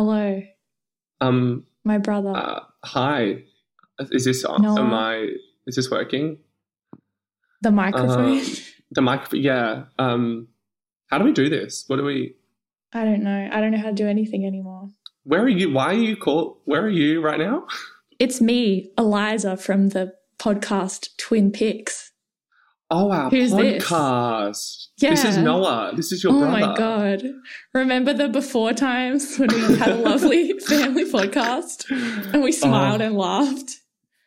Hello, Um, my brother. uh, hi. Is this No. am I? Is this working? the microphone. uh, The mic. Yeah. Um, how do we do this? What do we? I don't know. I don't know how to do anything anymore. Where are you? Why are you called? Where are you right now? It's me, Eliza, from the podcast Twin Peaks. Oh, our Who's this? podcast. This is Noah. This is your oh brother. Oh my god! Remember the before times when we had a lovely family podcast and we smiled Oh. and laughed.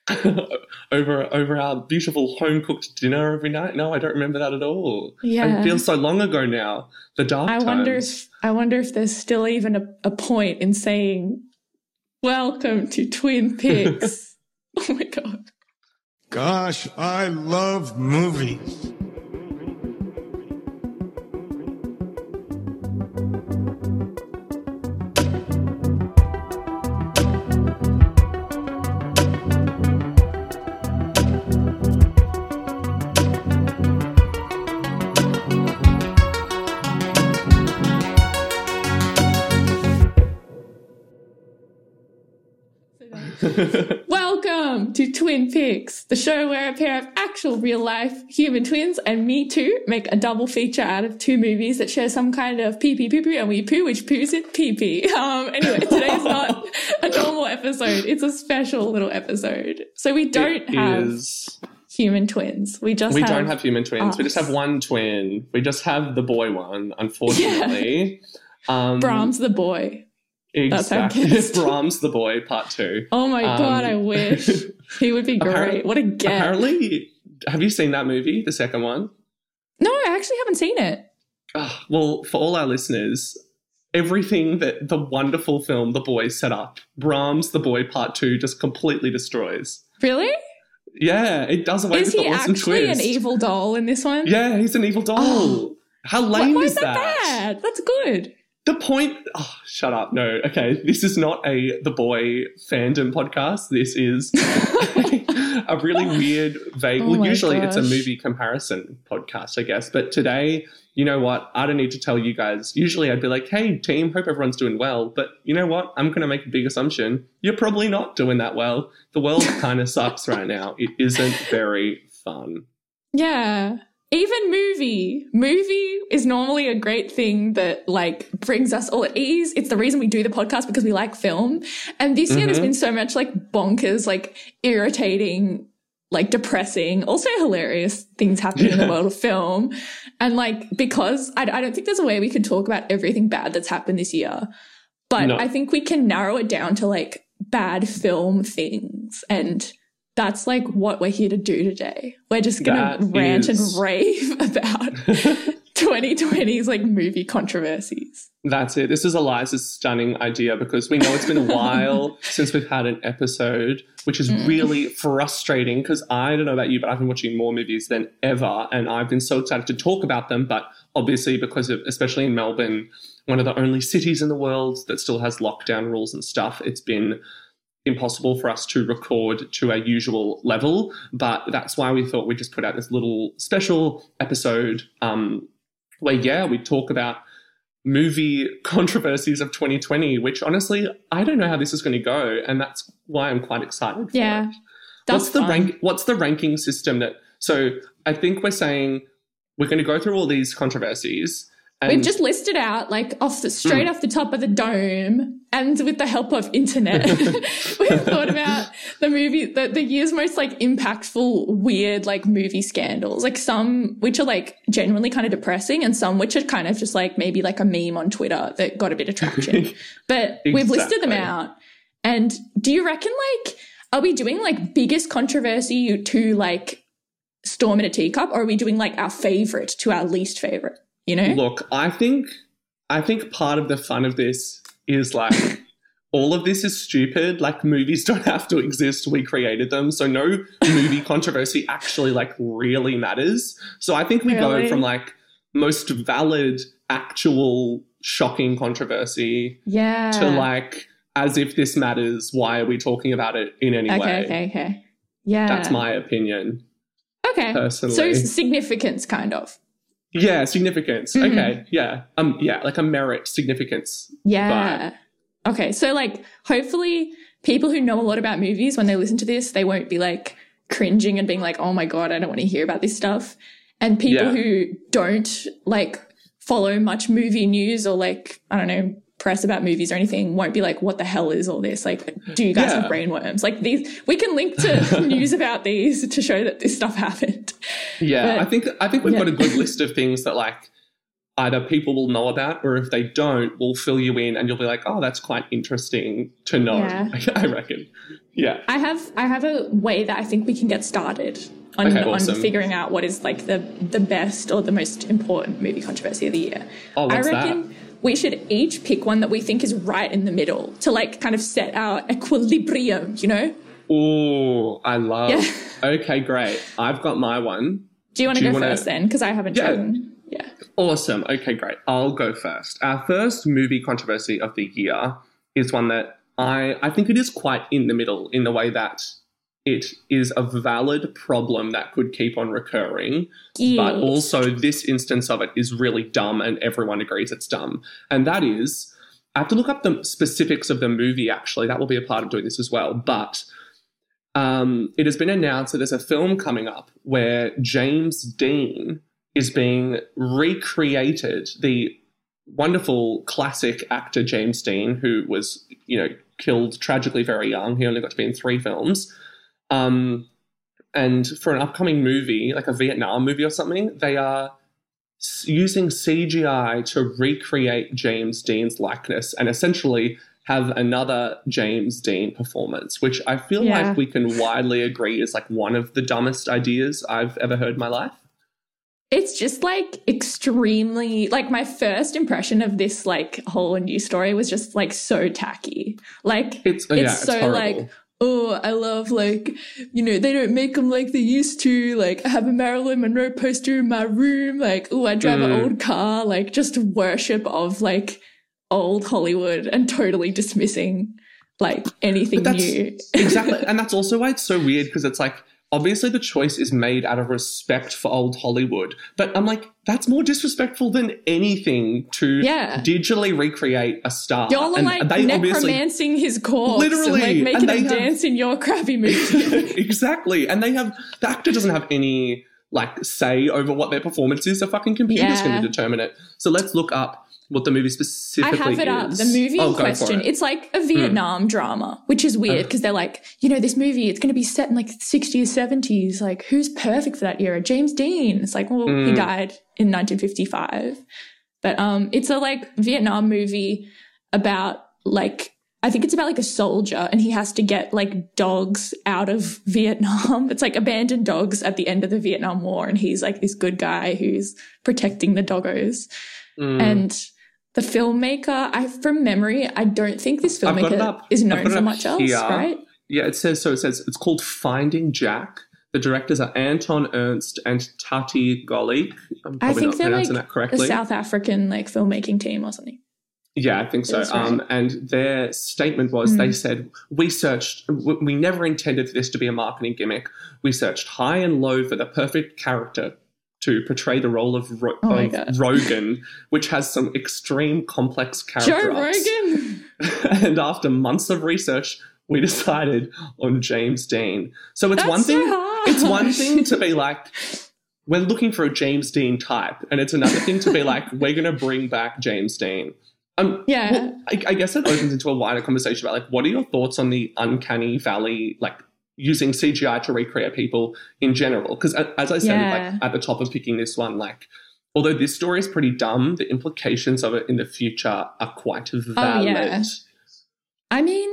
over over our beautiful home cooked dinner every night. No, I don't remember that at all. Yeah. It feels so long ago now. The dark I times. wonder if I wonder if there's still even a, a point in saying "Welcome to Twin Peaks." oh my god! Gosh, I love movies. To Twin Peaks, the show where a pair of actual real life human twins and me too make a double feature out of two movies that share some kind of pee pee poo poo and we poo which poos it pee pee. Um, anyway, today's not a normal episode. It's a special little episode. So we don't It have is- human twins. We just we have, don't have human twins. We just have one twin. We just have the boy one, unfortunately. Um, Brahms the boy. Exactly. Brahms the boy, part two. Oh my Um, god, I wish. He would be great. Apparently- what a get. Apparently, have you seen that movie, the second one? No, I actually haven't seen it. Ah, well, for all our listeners, everything that the wonderful film The Boy set up, Brahms the Boy Part 2 just completely destroys. Really? Yeah, it does away Is with the he actually an evil doll in this one? Yeah, he's an evil doll. Oh. How Why, lame why is is that, that? bad? That's good. The point. Oh, shut up. No. Okay. This is not a The Boy fandom podcast. This is a really weird, vague. Oh well, usually it's a movie comparison podcast, I guess. But today, you know what? I don't need to tell you guys. Usually I'd be like, hey, team, hope everyone's doing well. But you know what? I'm going to make a big assumption. You're probably not doing that well. The world kind of sucks right now. It isn't very fun. Yeah. Even movie. Movie is normally a great thing that like brings us all at ease. It's the reason we do the podcast because we like film. And this year there's Mhm. been so much like bonkers, like irritating, like depressing, also hilarious things happening in the world of film. And like, because I, I don't think there's a way we could talk about everything bad that's happened this year. But No. I think we can narrow it down to like bad film things. And that's like what we're here to do today. We're just going to rant is- and rave about 2020's like movie controversies. That's it. This is Eliza's stunning idea because we know it's been a while since we've had an episode, which is Mm. really frustrating because I don't know about you, but I've been watching more movies than ever and I've been so excited to talk about them. But obviously, because of, especially in Melbourne, one of the only cities in the world that still has lockdown rules and stuff, it's been impossible for us to record to our usual level. But that's why we thought we'd just put out this little special episode um, where, yeah, we talk about movie controversies of 2020, which honestly, I don't know how this is going to go. And that's why I'm quite excited for Yeah. what's the fun. rank what's the ranking system that so I think we're saying we're going to go through all these controversies and We've just listed out like off the straight Mm. off the top of the dome, and with the help of internet, we've thought about the movie, the, the year's most like impactful, weird like movie scandals. Like some which are like genuinely kind of depressing, and some which are kind of just like maybe like a meme on Twitter that got a bit of traction. but we've listed them out. And do you reckon like are we doing like biggest controversy to like storm in a teacup, or are we doing like our favorite to our least favorite? You know? Look, I think I think part of the fun of this is like all of this is stupid. Like movies don't have to exist. We created them. So no movie controversy actually like really matters. So I think we Really? go from like most valid, actual shocking controversy Yeah. to like as if this matters, why are we talking about it in any okay, way? okay, okay. Yeah. That's my opinion. okay. personally. So significance, kind of. Yeah, significance. Mhm. Okay, yeah. Um yeah, like a merit significance. Yeah. Okay, so like hopefully people who know a lot about movies when they listen to this, they won't be like cringing and being like, "Oh my god, I don't want to hear about this stuff." And people Yeah. who don't like follow much movie news or like I don't know press about movies or anything won't be like, "What the hell is all this?" Like, do you guys Yeah. have brainworms? Like these, we can link to news about these to show that this stuff happened. Yeah, But- I think I think we've yeah. got a good list of things that like either people will know about or if they don't, we'll fill you in and you'll be like, oh, that's quite interesting to know. Yeah. I reckon. Yeah. I have I have a way that I think we can get started on, Okay, on figuring out what is like the the best or the most important movie controversy of the year. Oh, what's I that? We should each pick one that we think is right in the middle to like kind of set our equilibrium, you know? Oh, I love. Yeah. Okay, great. I've got my one. Do you want to go wanna- first then? Because I haven't Yeah. chosen. Yeah. Awesome. Okay, great. I'll go first. Our first movie controversy of the year is one that I I think it is quite in the middle in the way that it is a valid problem that could keep on recurring, but also this instance of it is really dumb and everyone agrees it's dumb. And that is I have to look up the specifics of the movie actually. That will be a part of doing this as well, but um, it has been announced that there's a film coming up where James Dean is being recreated. The wonderful classic actor James Dean, who was, you know, killed tragically very young. He only got to be in three films. Um, and for an upcoming movie, like a Vietnam movie or something, they are using CGI to recreate James Dean's likeness and essentially have another James Dean performance, which I feel Yeah. like we can widely agree is like one of the dumbest ideas I've ever heard in my life. It's just like extremely like my first impression of this like whole new story was just like so tacky. Like It's, it's yeah, it's so horrible. like oh i love like you know they don't make them like they used to. Like i have a marilyn monroe poster in my room. Like oh i drive an Mm. old car. Like just worship of like old hollywood and totally dismissing like anything new. exactly, and that's also why it's so weird because it's like obviously the choice is made out of respect for old Hollywood, but I'm like that's more disrespectful than anything to Yeah. digitally recreate a star. y'all are And like they necromancing his corpse Literally, and like making and him have- dance in your crappy movie exactly, and they have the actor doesn't have any like say over what their performance is. The fucking computer's Yeah. going to determine it. So let's look up what the movie specifically I have it up. The movie Oh, in question, it. it's like a Vietnam drama, which is weird Oh. because they're like, you know, this movie, it's going to be set in like 60s, 70s. Like, who's perfect for that era? James Dean. It's like, well, he Mm. died in 1955. But um, it's a like Vietnam movie about like, I think it's about like a soldier and he has to get like dogs out of Vietnam. It's like abandoned dogs at the end of the Vietnam War. And he's like this good guy who's protecting the doggos Mm. and the filmmaker i from memory i don't think this I've got it filmmaker is known for much else here. right Yeah, it says so. It says it's called Finding Jack. The directors are Anton Ernst and Tati Golykh. I'm i think not they're like that a south african like filmmaking team or something Yeah, I think so. Right. Um, and their statement was Mm. they said, We searched, we never intended for this to be a marketing gimmick. We searched high and low for the perfect character to portray the role of, Ro- Oh of Rogan, which has some extreme complex character joe arcs." rogan and after months of research, we decided on James Dean. So it's That's one thing. so. It's one thing to be like, we're looking for a James Dean type, and it's another thing to be like, we're going to bring back James Dean. Um, Yeah. well, I, I guess it opens into a wider conversation about like, what are your thoughts on the uncanny valley, like using CGI to recreate people in general? Because as I said, Yeah. like at the top of picking this one, like. Although this story is pretty dumb, the implications of it in the future are quite valid. Oh, yeah. i mean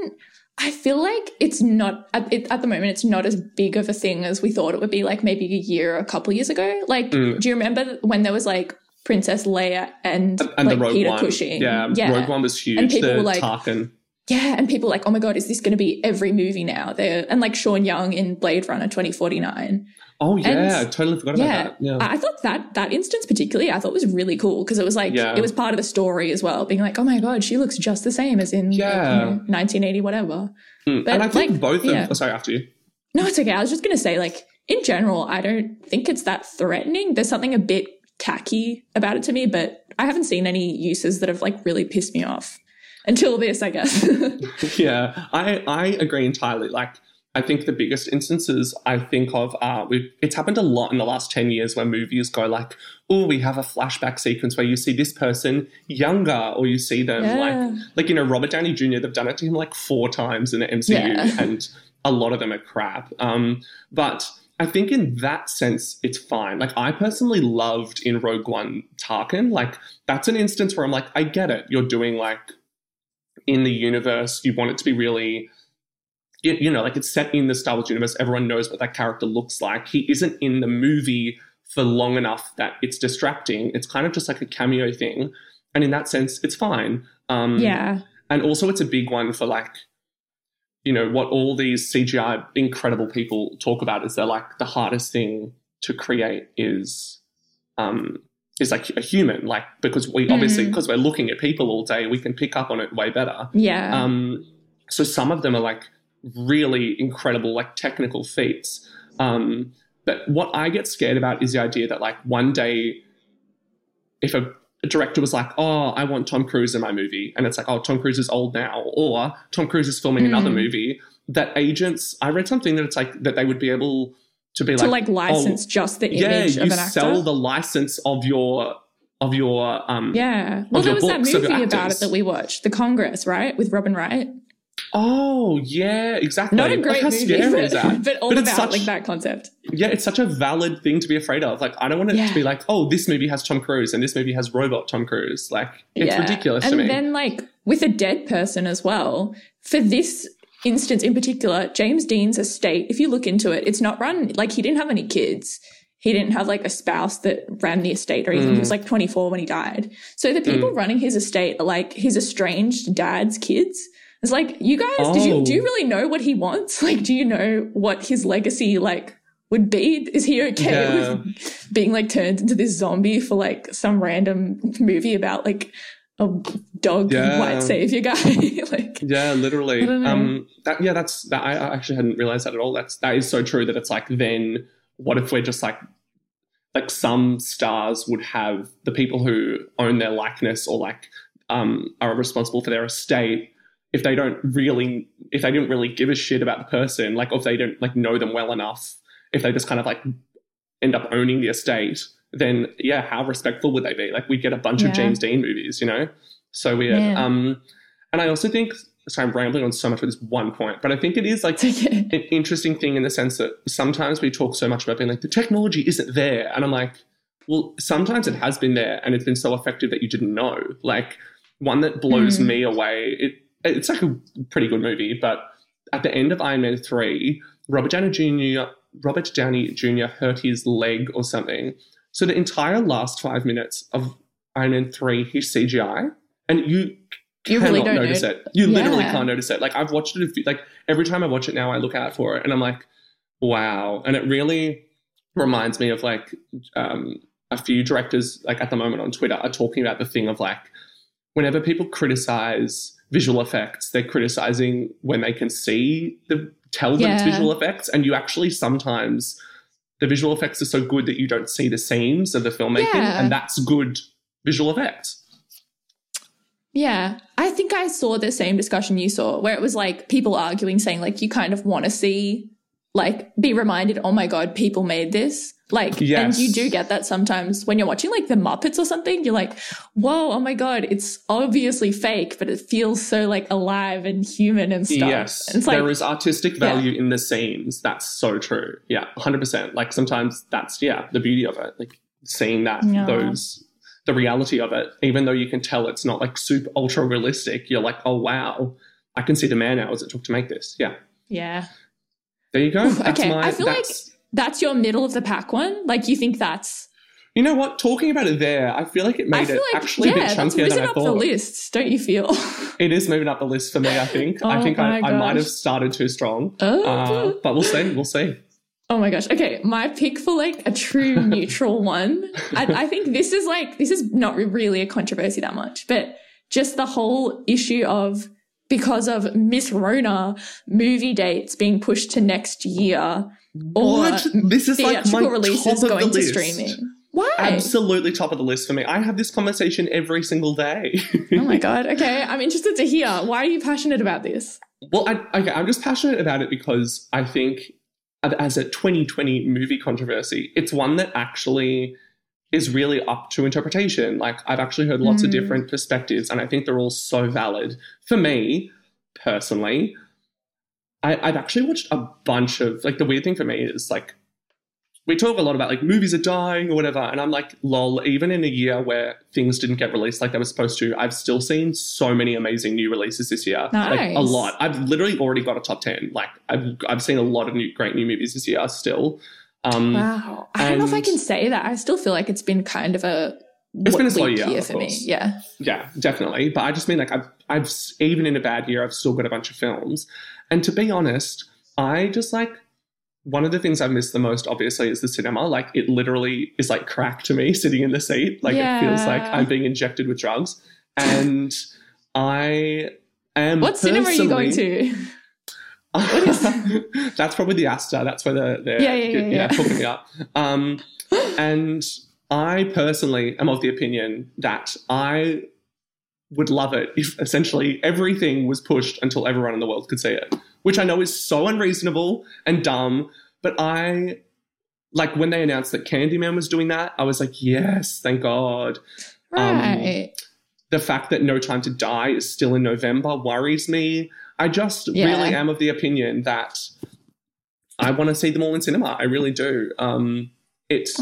i feel like it's not at, it, at the moment it's not as big of a thing as we thought it would be like maybe a year or a couple years ago like Mm. do you remember when there was like princess leia and, and like the Rogue peter One, cushing yeah, yeah Rogue One was huge. And people the were like- Tarkin, Yeah, and people like, oh my god, is this going to be every movie now? They're, and like Sean Young in Blade Runner 2049. oh yeah, and- I totally forgot Yeah, about that. Yeah, I thought that that instance particularly, I thought was really cool because it was like Yeah. it was part of the story as well, being like, oh my god, she looks just the same as in Yeah. know, 1980 whatever. Mm, but, and I think like, both of yeah. oh, sorry after you. No, it's okay. I was just going to say, like in general, I don't think it's that threatening. There's something a bit tacky about it to me, but I haven't seen any uses that have like really pissed me off. Until this, I guess. yeah, I I agree entirely. Like I think the biggest instances I think of are we it's happened a lot in the last 10 years where movies go like, oh, we have a flashback sequence where you see this person younger or you see them Yeah. like like you know, Robert Downey Jr., they've done it to him like four times in the MCU Yeah. and a lot of them are crap. Um, but I think in that sense, it's fine. Like I personally loved in Rogue One Tarkin. Like that's an instance where I'm like, I get it. You're doing like in the universe, you want it to be really you, you know, like it's set in the Star Wars universe. Everyone knows what that character looks like. He isn't in the movie for long enough that it's distracting. It's kind of just like a cameo thing. And in that sense, it's fine. Um, yeah. And also, it's a big one for like, you know, what all these CGI incredible people talk about is they're like the hardest thing to create is, um, is like a human, like because we obviously Mhm. because we're looking at people all day, we can pick up on it way better. Yeah. Um, so some of them are like really incredible, like technical feats. Um, but what I get scared about is the idea that like one day, if a, a director was like, "Oh, I want Tom Cruise in my movie," and it's like, "Oh, Tom Cruise is old now," or Tom Cruise is filming another Mm. movie, that agents, I read something that it's like that they would be able to be to like, like license just the oh, yeah, image you of an actor. sell the license of your of your um yeah. Well, there was that movie about it that we watched, The Congress, right? With Robin Wright. Oh yeah, exactly. Not a great how movie, scary but, but all But about such- like that concept. Yeah, it's such a valid thing to be afraid of. Like, I don't want it Yeah. to be like, oh, this movie has Tom Cruise and this movie has robot Tom Cruise. Like, it's Yeah. ridiculous and to me. then like with a dead person as well for this instance in particular james dean's estate if you look into it it's not run like he didn't have any kids. He didn't have like a spouse that ran the estate or anything. He Mm. was like 24 when he died. So the people running his estate are like his estranged dad's kids. It's like you guys did you Oh. do you really know what he wants? Like do you know what his legacy like would be? Is he okay Yeah. with being like turned into this zombie for like some random movie about like a dog Yeah. white savior guy. like, yeah, literally. I don't know. Um, that yeah, that's that. I, I actually hadn't realized that at all. That's that is so true. That it's like then what if we're just like like some stars would have the people who own their likeness or like um, are responsible for their estate if they don't really if they didn't really give a shit about the person like or if they don't like know them well enough if they just kind of like end up owning the estate then yeah how respectful would they be? Like we get a bunch Yeah. of james dean movies you know? So weird. Yeah. um and i also think sorry i'm rambling on so much with this one point but i think it is like an interesting thing in the sense that sometimes we talk so much about being like the technology isn't there. And i'm like well sometimes it has been there and it's been so effective that you didn't know. Like one that blows Mm. me away it it's like a pretty good movie but at the end of iron man 3 robert downey jr robert downey jr hurt his leg or something so the entire last five minutes of iron man 3 he's cgi and you You really cannot don't notice know- it. You literally can't notice it. Like I've watched it, a few, like every time I watch it now, I look out for it, and I'm like, wow. And it really reminds me of like um, a few directors, like at the moment on Twitter, are talking about the thing of like, whenever people criticize visual effects, they're criticizing when they can see the tell that it's visual effects, and you actually sometimes the visual effects are so good that you don't see the seams of the filmmaking, Yeah. and that's good visual effects. Yeah. I think I saw the same discussion you saw where it was like people arguing, saying, like, you kind of want to see, like, be reminded, oh my God, people made this. Like, and you do get that sometimes when you're watching like the Muppets or something. You're like, whoa, oh my God, it's obviously fake, but it feels so like alive and human and stuff. Yes, And it's like, there is artistic value in the scenes. That's so true. Yeah, hundred percent. Like sometimes that's yeah the beauty of it. Like seeing that Yeah. those the reality of it, even though you can tell it's not like super ultra realistic. You're like, oh wow, I can see the man hours it took to make this. Yeah, yeah. There you go. That's okay, my, I feel like- that's, That's your middle of the pack one. Like, you think that's, you know what? Talking about it there, I feel like it made it like, actually a bit that's chunkier than I up the thought. list, don't you feel? It is moving up the list for me. I think. I Oh think I, I might have started too strong. Oh. Uh, but we'll see. We'll see. Oh my gosh. Okay. My pick for like a true neutral one. I, I think this is like, this is not really a controversy that much, but just the whole issue of because of Miss Rona movie dates being pushed to next year or What? This is like my releases top going to streaming. Why? Absolutely top of the list for me. I have this conversation every single day. oh my god. Okay, I'm interested to hear. Why are you passionate about this? Well, I, okay, I'm just passionate about it because I think as a 2020 movie controversy, it's one that actually is really up to interpretation. Like I've actually heard lots mm. of hmm. different perspectives, and I think they're all so valid. For me, personally, I, I've actually watched a bunch of like the weird thing for me is like we talk a lot about like movies are dying or whatever, and I'm like, lol. Even in a year where things didn't get released like they were supposed to, I've still seen so many amazing new releases this year. Nice. Like a lot. I've literally already got a top ten. Like I've I've seen a lot of new great new movies this year still. Um, wow. I don't know if I can say that. I still feel like it's been kind of a it's been a slow year, year for me. Yeah. Yeah, definitely. But I just mean like I've I've even in a bad year, I've still got a bunch of films. And to be honest, I just like one of the things I've missed the most, obviously, is the cinema. Like it literally is like crack to me sitting in the seat. Like yeah. it feels like I'm being injected with drugs. And I am. What cinema are you going to? that's probably the Astor. That's where the they're yeah, yeah, yeah, yeah. hooking me up. Um, and I personally am of the opinion that I would love it if essentially everything was pushed until everyone in the world could see it, which I know is so unreasonable and dumb. But I, like, when they announced that Candyman was doing that, I was like, yes, thank God. Um, right. Um, the fact that No Time to Die is still in November worries me. I just yeah. really am of the opinion that I want to see them all in cinema. I really do. Um, it's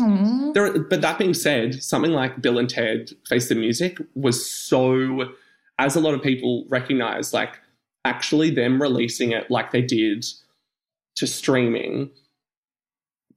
there, but that being said, something like Bill and Ted Face the Music was so, as a lot of people recognize, like actually them releasing it like they did to streaming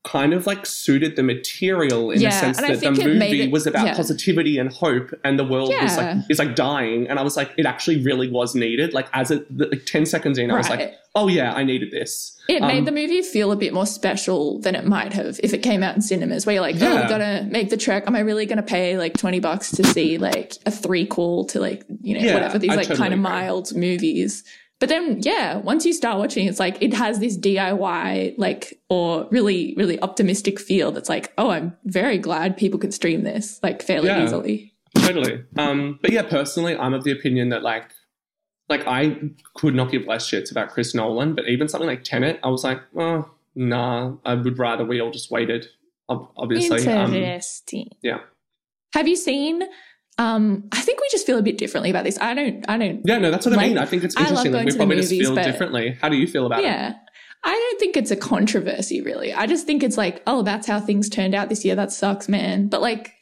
kind of like suited the material in yeah, the sense that the movie it, was about yeah. positivity and hope and the world yeah. was like is like dying and i was like it actually really was needed. Like as it like 10 seconds in i was like oh yeah i needed this. It um, made the movie feel a bit more special than it might have if it came out in cinemas where you're like oh i gotta make the trek. Am i really gonna pay like 20 bucks to see like a three call to like you know whatever these I like totally kind of mild movies but then, yeah, once you start watching, it's like it has this DIY, like, or really, really optimistic feel that's like, oh, I'm very glad people can stream this, like, fairly yeah, easily. Totally. Um, but yeah, personally, I'm of the opinion that, like, like I could not give less shits about Chris Nolan, but even something like Tenet, I was like, oh, nah, I would rather we all just waited, obviously. Interesting. Um, yeah. Have you seen um, I think we just feel a bit differently about this. I don't, I don't. Yeah, no, that's what like, I mean. I think it's interesting. Like we probably movies, just feel differently. How do you feel about yeah, it? Yeah. I don't think it's a controversy, really. I just think it's like, oh, that's how things turned out this year. That sucks, man. But like,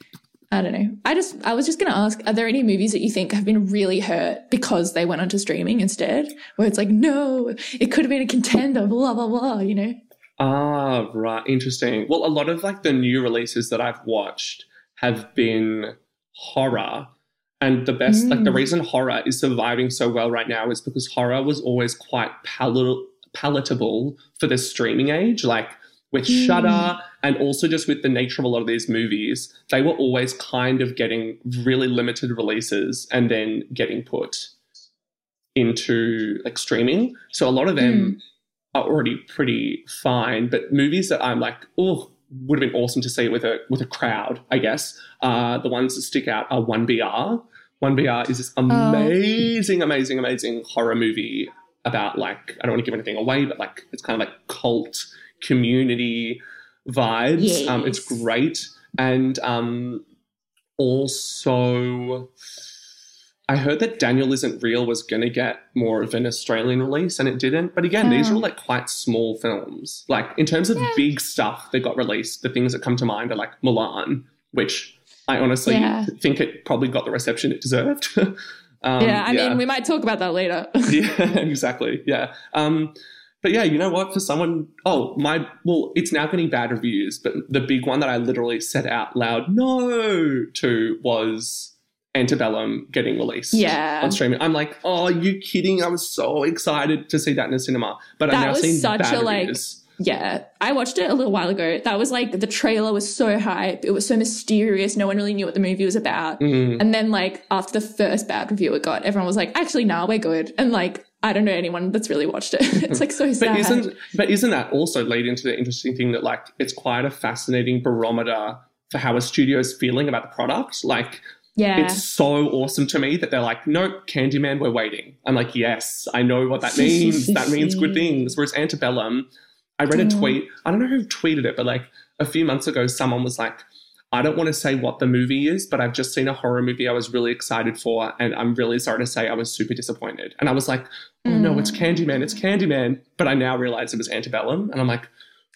I don't know. I just, I was just going to ask, are there any movies that you think have been really hurt because they went onto streaming instead? Where it's like, no, it could have been a contender, blah, blah, blah, you know? Ah, right. Interesting. Well, a lot of like the new releases that I've watched have been horror. And the best, mm. like the mm. reason horror is surviving so well right now is because horror was always quite palat- palatable for the streaming age. Like with mm. Shudder and also just with the nature of a lot of these movies, they were always kind of getting really limited releases and then getting put into like streaming. So a lot of them mm. are already pretty fine. But movies that I'm like, oh, would have been awesome to see with a with a crowd, I guess. Uh, the ones that stick out are One BR. One BR is this oh. amazing, oh. amazing, amazing horror movie about like I don't want to give anything away, but like it's kind of like cult community vibes. Yes. Um, it's great, and um, also I heard that Daniel Isn't Real was going to get more of an Australian release and it didn't. But again, these are all like quite small films. Like in terms of yeah. big stuff that got released, the things that come to mind are like Mulan, which I honestly yeah. think it probably got the reception it deserved. um, yeah, I yeah. mean, we might talk about that later. yeah, exactly. Yeah. Um, but yeah, you know what? For someone, oh, my, well, it's now getting bad reviews, but the big one that I literally said out loud no to was Antebellum getting released yeah. on streaming. I'm like, oh, are you kidding? I was so excited to see that in the cinema. But that I've now was seen such bad a reviews. like yeah, I watched it a little while ago. That was like the trailer was so hype. It was so mysterious. No one really knew what the movie was about. Mm. And then like after the first bad review it got, everyone was like, actually, nah, we're good. And like I don't know anyone that's really watched it. it's like so sad. But isn't but isn't that also lead into the interesting thing that like it's quite a fascinating barometer for how a studio is feeling about the product. Like, Yeah. it's so awesome to me that they're like, nope, Candyman, we're waiting. I'm like, yes, I know what that means. that means good things. Whereas Antebellum, I read a Mm. tweet. I don't know who tweeted it, but like a few months ago, someone was like, I don't want to say what the movie is, but I've just seen a horror movie I was really excited for, and I'm really sorry to say I was super disappointed. And I was like, oh no, it's Candyman, it's Candyman. But I now realize it was Antebellum, and I'm like,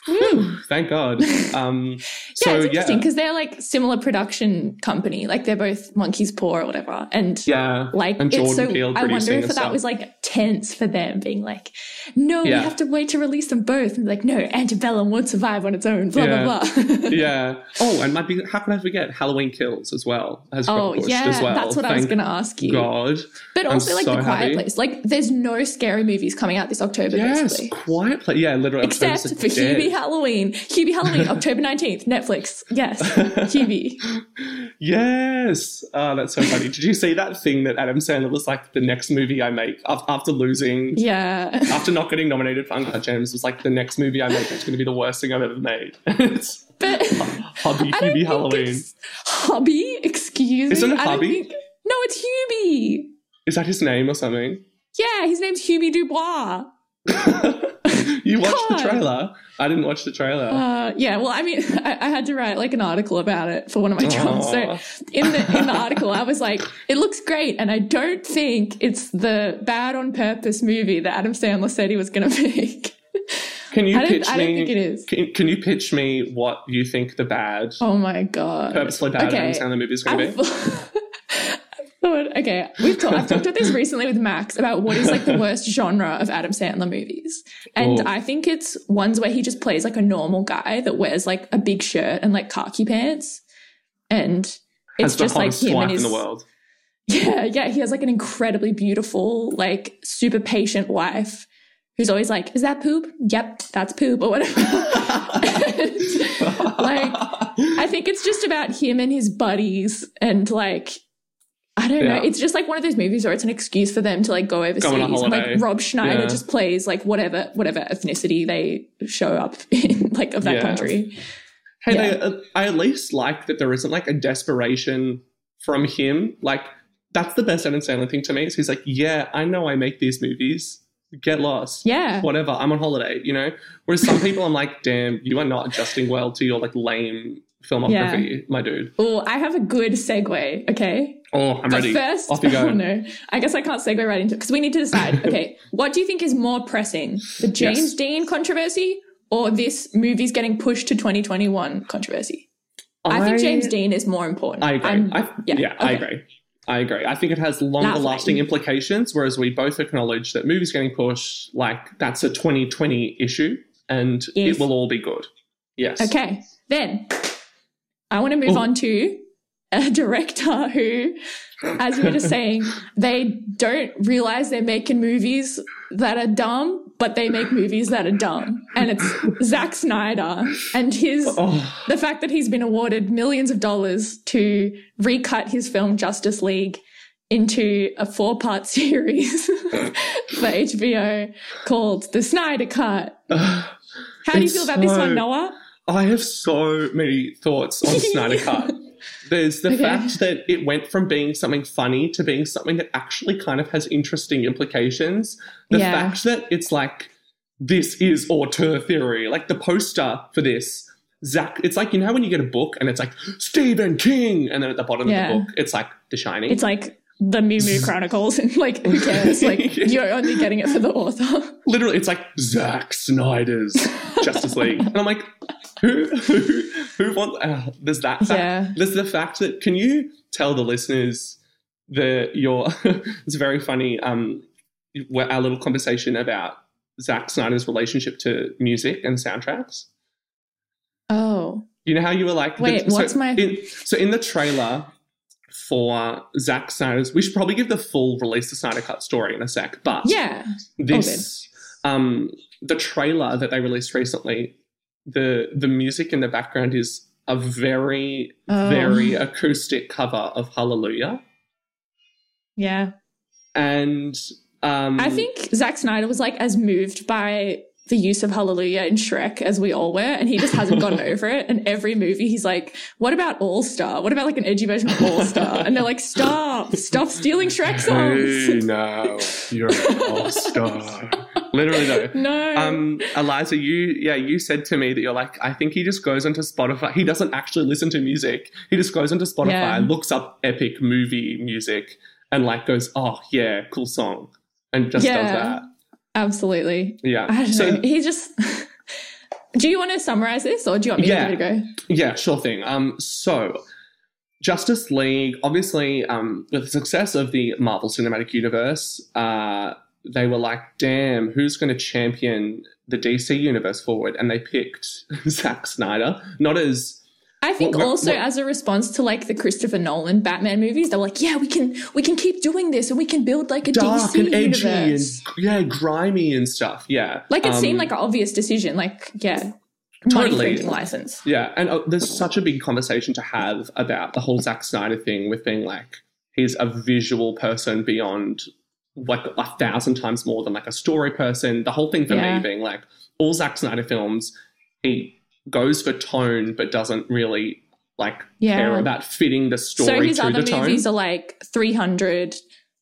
whew, thank God. Um, yeah, so it's interesting because they're like similar production company. Like they're both Monkey's Paw or whatever. And yeah, like and it's so Peele I wonder if that stuff. was like tense for them being like, no, Yeah. we have to wait to release them both. And like, no, Antebellum won't survive on its own, blah, Yeah. blah, blah. yeah. Oh, and might be how can I forget Halloween Kills as well has oh, pushed yeah, as well. that's what I was going to ask you. God. But I'm also like so The Quiet happy. Place. Like there's no scary movies coming out this October, Yes, basically. quiet place. Yeah, literally. Except for dead. Hubie Halloween. Hubie Halloween, October 19th, Netflix. Yes, Hubie. Yes. Oh, that's so funny. Did you see that thing that Adam Sandler was like the next movie I make after losing, Yeah. after not getting nominated for Uncut Gems? Was like the next movie I make it's going to be the worst thing I've ever made. it's But don't Hubie Halloween. it's Hubby? Excuse me. Isn't it Hubby? think- No, it's Hubie. Is that his name or something? Yeah, his name's Hubie Dubois. You watched God. the trailer. I didn't watch the trailer. Uh, yeah, well, I mean, I, I had to write like an article about it for one of my jobs. Aw. So in the in the article, I was like, it looks great, and I don't think it's the bad on purpose movie that Adam Sandler said he was going to make. Can you I pitch I don't me? think it is. Can, can you pitch me what you think the bad, Oh my god! purposely bad Okay. Adam Sandler movie is going to be? thought- okay, we've talked. I've talked about this recently with Max about what is like the worst genre of Adam Sandler movies, and Oh. I think it's ones where he just plays like a normal guy that wears like a big shirt and like khaki pants, and it's just like him and his in the world. yeah, yeah. He has like an incredibly beautiful, like super patient wife who's always like, "Is that poop? Yep, that's poop," or whatever. like, I think it's just about him and his buddies, and like, I don't Yeah. know. It's just like one of those movies where it's an excuse for them to like go overseas. a and like Rob Schneider Yeah. just plays like whatever whatever ethnicity they show up in, like of that Yeah. country. Hey, Yeah. they, uh, I at least like that there isn't like a desperation from him. Like that's the best Adam Sandler thing to me. Is he's like, yeah, I know I make these movies. Get lost. Yeah. Whatever. I'm on holiday. You know. Whereas some people, I'm like, damn, you are not adjusting well to your like lame filmography, my dude. Oh, I have a good segue. Okay. Oh, I'm But ready. first, Off you go. oh no, I guess I can't segue right into it because we need to decide. Okay, what do you think is more pressing, the James Yes. Dean controversy or this movie's getting pushed to 2021 controversy? I, think James Dean is more important. I agree. I, yeah, yeah, I agree. I agree. I think it has longer That's lasting fine. implications, whereas we both acknowledge that movies getting pushed, like that's a 2020 issue and Yes. it will all be good. Yes. Okay, then I want to move Oh. on to a director who, as you were just saying, they don't realize they're making movies that are dumb, but they make movies that are dumb. And it's Zack Snyder and his Oh, the fact that he's been awarded millions of dollars to recut his film Justice League into a four part series for HBO called The Snyder Cut. How do you feel about this one, Noah? I have so many thoughts on Snyder Cut. There's the Okay. fact that it went from being something funny to being something that actually kind of has interesting implications. The Yeah. fact that it's like, this is auteur theory. Like the poster for this, Zack, it's like, you know when you get a book and it's like, Stephen King, and then at the bottom Yeah. of the book, it's like The Shining. It's like the Moo Moo Chronicles, and like, who cares? Like, you're only getting it for the author. Literally, it's like Zack Snyder's Justice League. And I'm like, who, who, who wants, uh, there's that fact. Yeah. There's the fact that, can you tell the listeners that your, it's very funny, um, our little conversation about Zack Snyder's relationship to music and soundtracks. Oh, You know how you were like, Wait, what's my- In, so in the trailer for Zack Snyder's, we should probably give the full release the Snyder Cut story in a sec, but yeah. this um the trailer that they released recently the the music in the background is a very Oh, very acoustic cover of hallelujah Yeah. and um I think Zack Snyder was like as moved by the use of Hallelujah in Shrek, as we all were, and he just hasn't gotten over it. And every movie, he's like, "What about All Star? What about like an edgy version of All Star?" And they're like, "Stop! Stop stealing Shrek songs!" Hey, now you're an all star. Literally though. no, Um, Eliza, you yeah, you said to me that you're like, I think he just goes onto Spotify. He doesn't actually listen to music. He just goes onto Spotify, Yeah. looks up epic movie music, and like goes, oh yeah, cool song, and just does that. Absolutely. Yeah. I don't so know. He just. do you want to summarize this, or do you want me Yeah. to give it a go? yeah, sure thing. Um, so Justice League, obviously, um, with the success of the Marvel Cinematic Universe, uh, they were like, damn, who's going to champion the DC universe forward? And they picked Zack Snyder, not as I think What- what- also what- as a response to like the Christopher Nolan Batman movies, they're like, yeah, we can we can keep doing this and we can build like a dark DC and edgy universe. and yeah, grimy and stuff. Yeah, like it Um, seemed like an obvious decision. Like, yeah, Totally. license. Yeah, and uh, there's such a big conversation to have about the whole Zack Snyder thing with being like he's a visual person beyond like a thousand times more than like a story person. The whole thing for Yeah. me being like all Zack Snyder films, he goes for tone but doesn't really like Yeah. care about fitting the story So his other the movies tone. are like 300,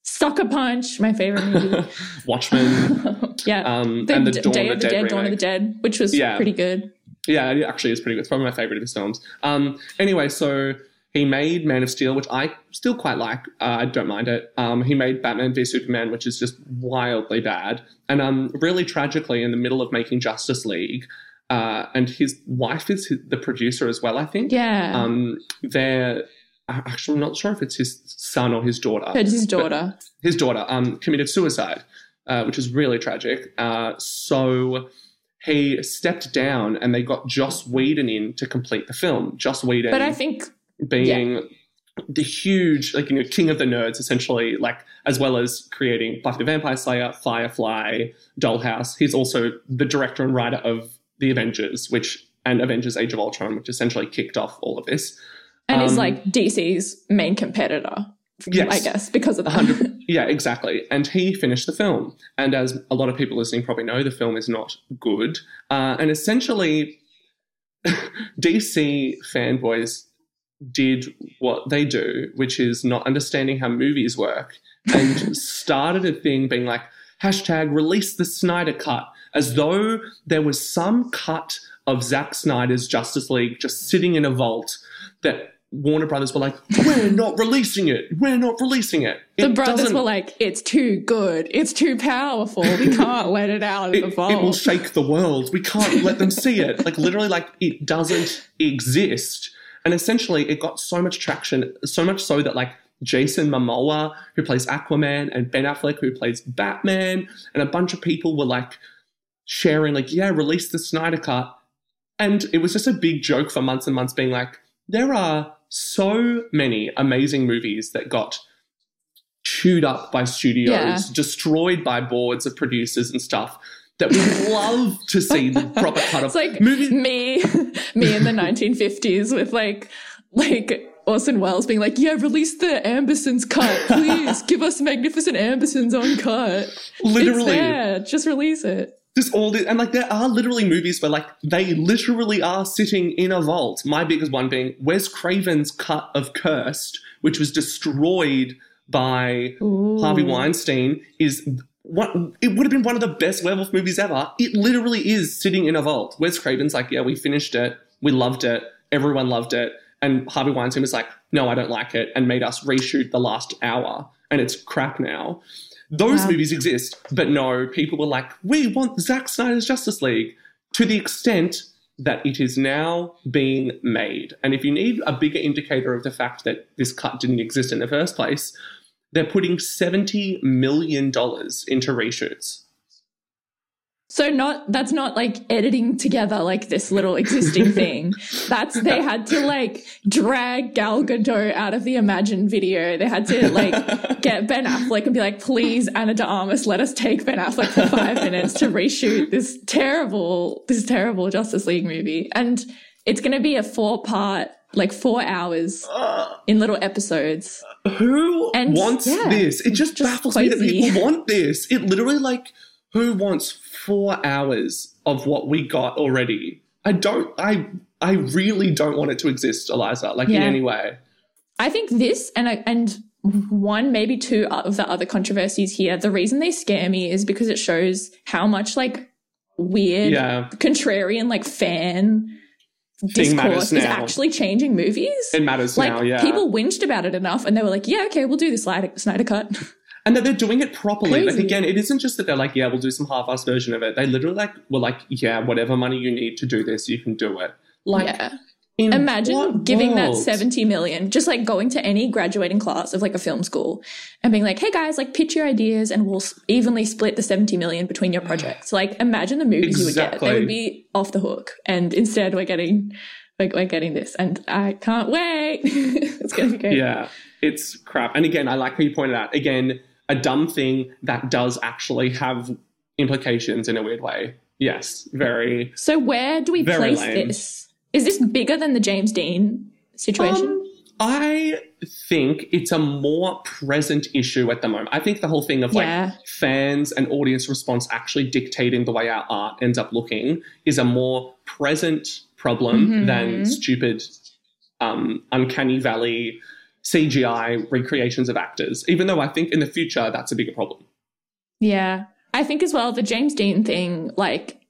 Sucker Punch, my favorite movie. Watchmen yeah. um, the, and the D- Dawn Day of the Dead, Dawn of the. Dead, which was Yeah. pretty good. Yeah, it actually is pretty good. It's probably my favorite of his films. Um, anyway, so he made Man of Steel, which I still quite like. Uh, I don't mind it. Um, he made Batman v Superman, which is just wildly bad. And um, really tragically, in the middle of making Justice League, uh, and his wife is his, the producer as well, I think. Yeah. Um, they're actually, I'm not sure if it's his son or his daughter Heard his daughter. his daughter um, committed suicide, uh, which is really tragic. Uh, so he stepped down, and they got Joss Whedon in to complete the film. Joss Whedon, But I think being the huge, like you know, king of the nerds, essentially, like as well as creating Buffy the Vampire Slayer, Firefly, Dollhouse. He's also the director and writer of the Avengers, which and Avengers: Age of Ultron, which essentially kicked off all of this. and is Um, like DC's main competitor. Yes. I guess because of that. 100 yeah, exactly. And he finished the film. And as a lot of people listening probably know, the film is not good. Uh, and essentially, DC fanboys did what they do, which is not understanding how movies work, and started a thing being like, hashtag release the Snyder cut, as though there was some cut of Zack Snyder's Justice League just sitting in a vault that Warner Brothers were like, we're not releasing it. We're not releasing it. the brothers doesn't- were like, "It's too good. It's too powerful. We can't let it out of it, the vault. it will shake the world. We can't let them see it. Like literally, like it doesn't exist. And essentially, it got so much traction, so much so that like Jason Momoa, who plays Aquaman, and Ben Affleck, who plays Batman, and a bunch of people were like sharing, like, yeah, release the Snyder Cut. And it was just a big joke for months and months, being like, there are so many amazing movies that got chewed up by studios, Yeah. destroyed by boards of producers and stuff. That we would love to see the proper cut of It's like movies. me, me in the 1950s with like, like Orson Welles being like, "Yeah, release the Ambersons cut, please. Give us Magnificent Ambersons uncut. It's Literally, there. Just release it." Just all this, and like there are literally movies where like they literally are sitting in a vault. My biggest one being Wes Craven's cut of Cursed, which was destroyed by Ooh. Harvey Weinstein, is what it would have been one of the best werewolf movies ever. It literally is sitting in a vault. Wes Craven's like, yeah, we finished it, we loved it, everyone loved it, and Harvey Weinstein was like, no, I don't like it, and made us reshoot the last hour, and it's crap now. Those movies exist, but no, people were like, we want Zack Snyder's Justice League to the extent that it is now being made. And if you need a bigger indicator of the fact that this cut didn't exist in the first place, they're putting $70 million into reshoots. So not that's not like editing together like this little existing thing. That's they had to like drag Gal Gadot out of the Imagine video. They had to like get Ben Affleck and be like, please, Ana de Armas, let us take Ben Affleck for five minutes to reshoot this terrible, this terrible Justice League movie. And it's gonna be a four part, like four hours uh. in little episodes. Who And, wants yeah, this? It just, just baffles me that people want this. It literally like who wants four hours of what we got already? I don't. I I really don't want it to exist, Eliza. Like in any way. I think this and I- and one maybe two of the other controversies here. The reason they scare me is because it shows how much like weird, Yeah, contrarian, like fan discourse is actually changing movies. it matters like now. Yeah, people whinged about it enough, and they were like, "Yeah, okay, we'll do the Snyder, Snyder cut." and that they're doing it properly. Like again, it isn't just that they're like, yeah, we'll do some half-assed version of it. They literally like were like, yeah, whatever money you need to do this, you can do it. Like, yeah. in Imagine giving that 70 million, just like going to any graduating class of like a film school and being like, hey guys, like pitch your ideas and we'll evenly split the 70 million between your projects. Like imagine the movies you would get. They would be off the hook. And instead we're getting, like, we're getting this and I can't wait. it's to be great. Yeah, it's crap. And again, I like how you pointed out. Again, a dumb thing that does actually have implications in a weird way. Yes, very. So where do we place lame. this? Is this bigger than the James Dean situation? Um, I think it's a more present issue at the moment. I think the whole thing of like Yeah. fans and audience response actually dictating the way our art ends up looking is a more present problem Mhm. than stupid, um, uncanny valley CGI recreations of actors. Even though I think in the future that's a bigger problem. Yeah. I think as well, the James Dean thing, like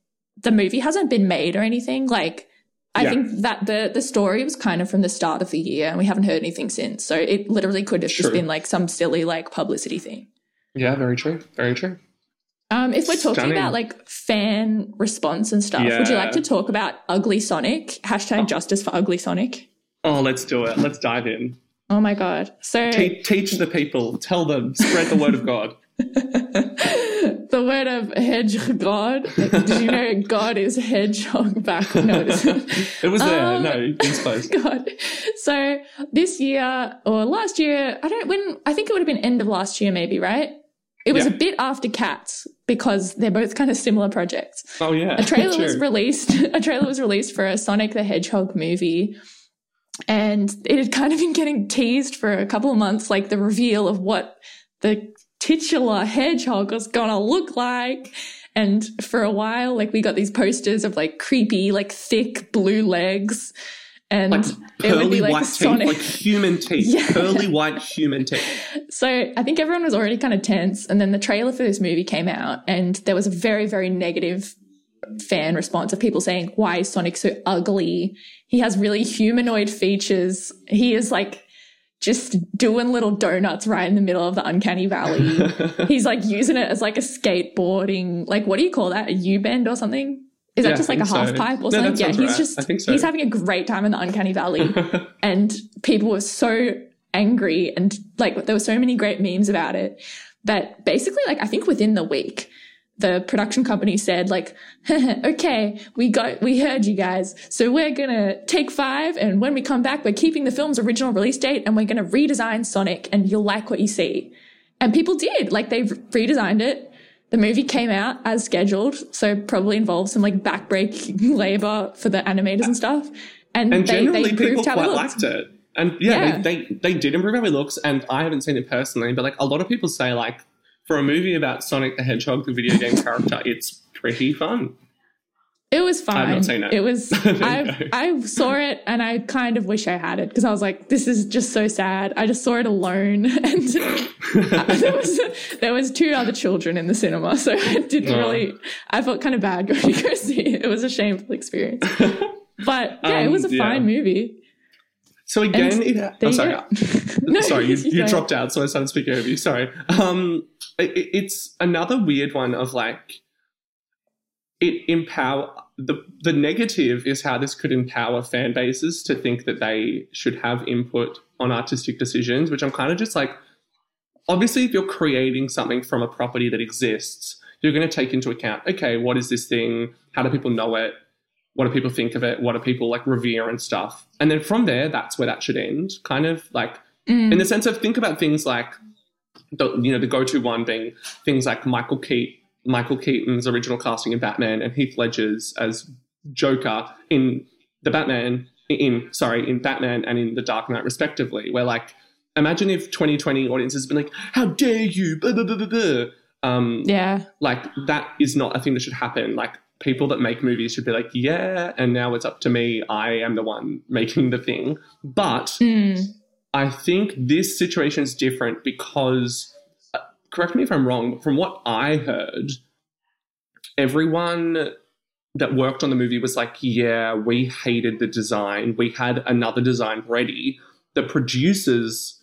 the movie hasn't been made or anything. Like, I Yeah. think that the the story was kind of from the start of the year and we haven't heard anything since. So it literally could have True. just been like some silly like publicity thing. Yeah, very true. Very true. Um, if we're talking Stunning. about like fan response and stuff, would you like to talk about Ugly Sonic? Hashtag justice for Ugly Sonic. Oh, let's do it. Let's dive in. Oh my god. So Te- teach the people. Tell them. Spread the word of God. the word of hedge god. Did you know God is hedgehog back? No. It was there. Um, no, it's close. God. So this year or last year, I don't when I think it would have been end of last year, maybe, right? It was Yeah. a bit after Cats because they're both kind of similar projects. Oh yeah. A trailer was released. A trailer was released for a Sonic the Hedgehog movie. And it had kind of been getting teased for a couple of months, like the reveal of what the titular hedgehog was gonna look like. And for a while, like we got these posters of like creepy, like thick blue legs. And like it would be like white Sonic. teeth, like human teeth, Yeah. pearly white human teeth. So I think everyone was already kind of tense. And then the trailer for this movie came out, and there was a very, very negative fan response of people saying, Why is Sonic so ugly? He has really humanoid features. He is like just doing little donuts right in the middle of the uncanny valley. He's like using it as like a skateboarding, like what do you call that? A U bend or something? Is Yeah, that just like a so. half pipe or that something? Yeah, he's right. just so. he's having a great time in the uncanny valley and people were so angry and like there were so many great memes about it that basically like I think within the week the production company said like okay we got we heard you guys so we're gonna take five and when we come back we're keeping the film's original release date and we're gonna redesign Sonic and you'll like what you see and people did like they redesigned it the movie came out as scheduled so probably involved some like backbreak labor for the animators and stuff and, and they, generally, they people how quite it liked it. And yeah, Yeah. They, they they did improve how he looks. And I haven't seen it personally, but like a lot of people say, like for a movie about Sonic the Hedgehog, the video game character, it's pretty fun. It was fine. I've not seen it. was. I. I saw it and I kind of wish I had it because I was like, this is just so sad. I just saw it alone, and there was there was two other children in the cinema, so I didn't Oh. really. I felt kind of bad going to go see it. It was a shameful experience, but yeah, it Um, was a yeah. fine movie. So again, it, oh, sorry. No, sorry, you, you dropped out, so I started speaking over you. Sorry. Um, it- it's another weird one of like it empower the the negative is how this could empower fan bases to think that they should have input on artistic decisions, which I'm kind of just like. Obviously, if you're creating something from a property that exists, you're going to take into account, okay, what is this thing? How do people know it? What do people think of it? What do people like revere and stuff? And then from there, that's where that should end. Kind of like Mm. in the sense of think about things like the you know the go-to one being things like Michael Keaton, Michael Keaton's original casting in Batman and Heath Ledger's as Joker in the Batman in sorry in Batman and in The Dark Knight respectively. Where like imagine if 2020 audiences been like, "How dare you?" Blah, blah, blah, blah, blah. Um, Yeah. like that is not a thing that should happen. Like people that make movies should be like, yeah, and now it's up to me. I am the one making the thing. But Mm. I think this situation is different because, uh, correct me if I'm wrong, from what I heard, everyone that worked on the movie was like, yeah, we hated the design. We had another design ready. The producers,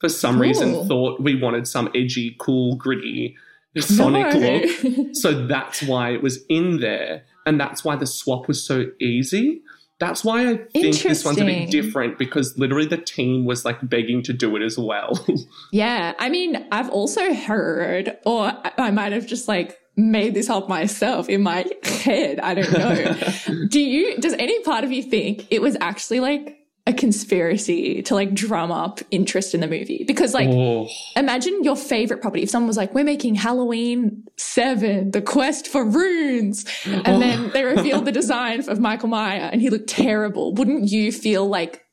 for some reason, thought we wanted some edgy, cool, gritty Sonic No. look. So that's why it was in there. And that's why the swap was so easy. That's why I think this one's a bit different because literally the team was like begging to do it as well. Yeah, I mean, I've also heard, or I- might have just like made this up myself in my head. I don't know. Do you, does any part of you think it was actually like a conspiracy to like drum up interest in the movie? Because like, oh, imagine your favorite property. If someone was like, we're making Halloween 7, the quest for runes, and oh. then they revealed the design of Michael Meyer and he looked terrible, wouldn't you feel like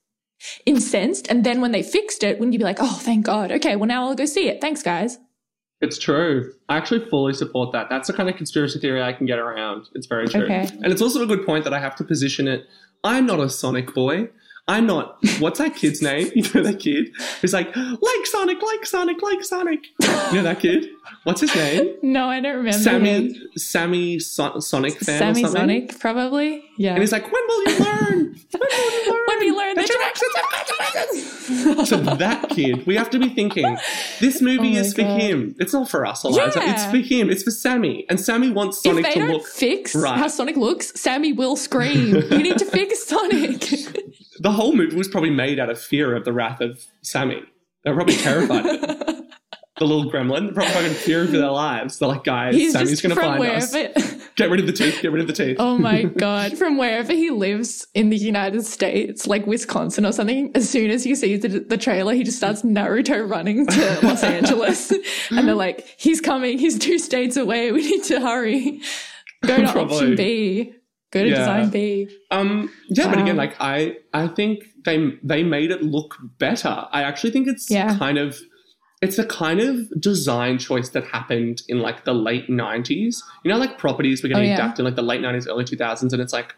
incensed? And then when they fixed it, wouldn't you be like, oh, thank God. Okay, well, now I'll go see it. Thanks, guys. it's true. I actually fully support that. That's the kind of conspiracy theory I can get around. It's very true. Okay. And it's also a good point that I have to position it. I'm not a Sonic boy. I'm not. What's that kid's name? You know that kid who's like, like Sonic, like Sonic, like Sonic. You know that kid? What's his name? No, I don't remember. Sammy, him. Sammy so- Sonic fan Sammy or something. Sonic, probably. Yeah. And he's like, when will you learn? When will you learn? when we learn that the your actions have consequences? So that kid, we have to be thinking, this movie Oh is for God. him. It's not for us, Eliza. Yeah. It's for him. It's for Sammy. And Sammy wants if Sonic they to don't look. fix right. how Sonic looks, Sammy will scream. you need to fix Sonic. The whole movie was probably made out of fear of the wrath of Sammy. They're probably terrified of it. The little gremlin, they're probably fucking fearing for their lives. They're like, guys, He's Sammy's going to find us. Get rid of the teeth. Get rid of the teeth. Oh my god! From wherever he lives in the United States, like Wisconsin or something, as soon as he sees the, the trailer, he just starts Naruto running to Los Angeles, and they're like, "He's coming! He's two states away. We need to hurry. Go to Probably. option B. Go to Yeah. design B." Um, yeah, but again, like I, I think they they made it look better. I actually think it's Yeah. kind of, it's the kind of design choice that happened in like the late '90s. You know, like properties were getting Oh, yeah. adapted in like the late '90s, early 2000s, and it's like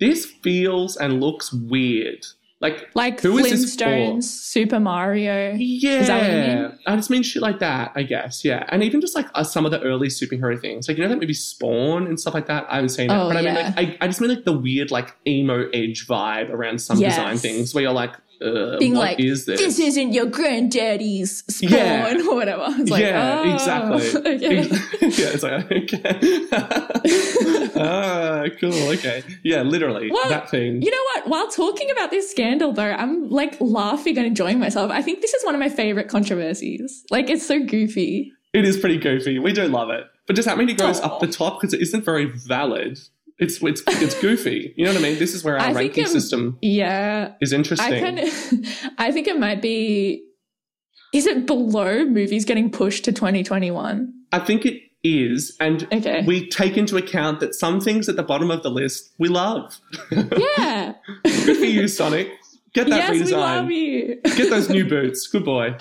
this feels and looks weird. Like, Like Who is this for? Flintstones, Super Mario. yeah, that what you mean? I just mean shit like that. I guess, yeah, and even just like uh, some of the early superhero things, like you know that movie Spawn and stuff like that. I haven't seen it, Oh, but I mean, like, I, I just mean like the weird like emo edge vibe around some Yes. design things where you're like, uh, Being like, is this? This isn't your granddaddy's spawn Yeah. or whatever. It's like, yeah, oh, exactly. okay. yeah, it's like okay. ah, cool. Okay, yeah, literally Well, that thing. You know what? While talking about this scandal, though, I'm like laughing and enjoying myself. I think this is one of my favorite controversies. Like, it's so goofy. It is pretty goofy. We do love it, but does that mean it goes Aw. up the top because it isn't very valid? It's it's it's goofy. You know what I mean? This is where our I ranking it- system Yeah. is interesting. I kind of, I think it might be. Is it below movies getting pushed to 2021? I think it is, and Okay. we take into account that some things at the bottom of the list we love. Yeah. Good for you, Sonic. Get that yes, we love you. Get those new boots. Good boy.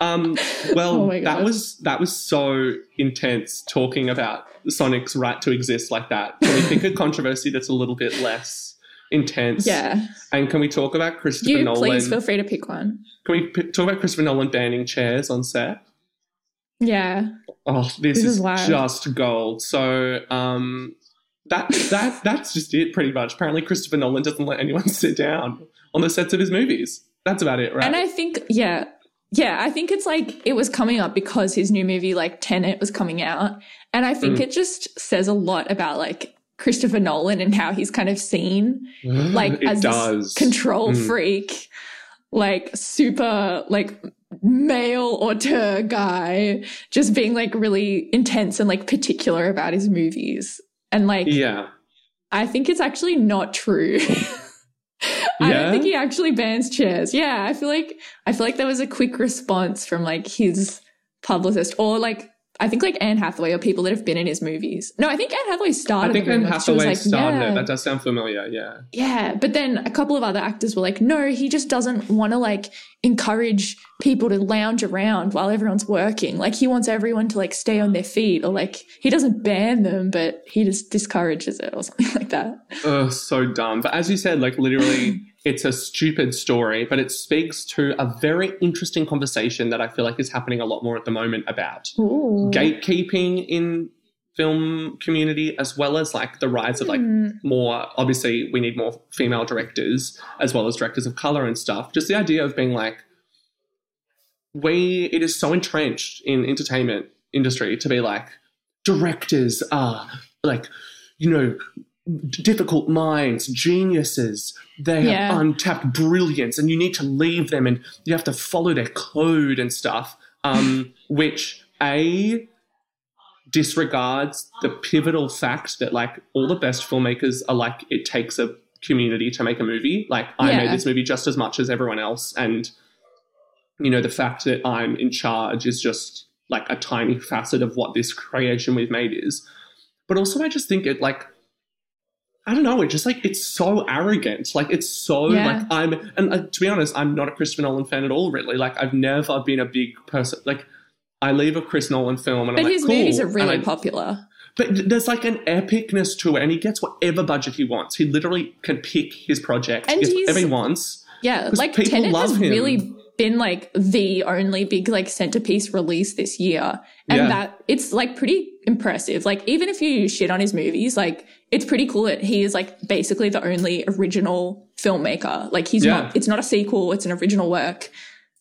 Um, well, Oh that was that was so intense talking about Sonic's right to exist like that. Can we think of controversy that's a little bit less intense? Yeah. And can we talk about Christopher You Nolan? please feel free to pick one. Can we p- talk about Christopher Nolan banning chairs on set? Yeah. Oh, this, This is, is wild. just gold. So, um, that that that's just it, pretty much. Apparently, Christopher Nolan doesn't let anyone sit down on the sets of his movies. That's about it, right? And I think, yeah, yeah, I think it's like it was coming up because his new movie, like Tenet, was coming out. And I think Mm. it just says a lot about like Christopher Nolan and how he's kind of seen like it as does this control Mm. freak, like super like male auteur guy, just being like really intense and like particular about his movies. And like, Yeah, I think it's actually not true. I Yeah? don't think he actually bans chairs. Yeah, I feel like I feel like there was a quick response from like his publicist or like I think like Anne Hathaway or people that have been in his movies. No, I think Anne Hathaway started. I think Anne Hathaway like, started yeah, it. That does sound familiar. Yeah, yeah, but then a couple of other actors were like, no, he just doesn't want to like encourage people to lounge around while everyone's working. Like he wants everyone to like stay on their feet or like he doesn't ban them, but he just discourages it or something like that. Ugh, so dumb. But as you said, like literally it's a stupid story, but it speaks to a very interesting conversation that I feel like is happening a lot more at the moment about Ooh. gatekeeping in film community as well as like the rise of like Mm. more obviously we need more female directors as well as directors of color and stuff just the idea of being like we it is so entrenched in entertainment industry to be like directors are like you know difficult minds geniuses. They Yeah. have untapped brilliance and you need to leave them and you have to follow their code and stuff um which a disregards the pivotal fact that like all the best filmmakers are like it takes a community to make a movie. Like i made this movie just as much as everyone else and you know the fact that i'm in charge is just like a tiny facet of what this creation we've made is. But also i just think it like i don't know it just like it's so arrogant like it's so Yeah. like i'm and uh, to be honest i'm not a christopher nolan fan at all really like i've never been a big person like I leave a Chris Nolan film and But I'm like, his cool. movies are really I- popular. but there's like an epicness to it, and he gets whatever budget he wants. He literally can pick his project, And he gets he's- whatever he wants. Yeah, like people Tenet love has him. really been like the only big like centerpiece release this year, and Yeah. that it's like pretty impressive. Like even if you shit on his movies, like it's pretty cool that he is like basically the only original filmmaker. Like he's Yeah. not. It's not a sequel. It's an original work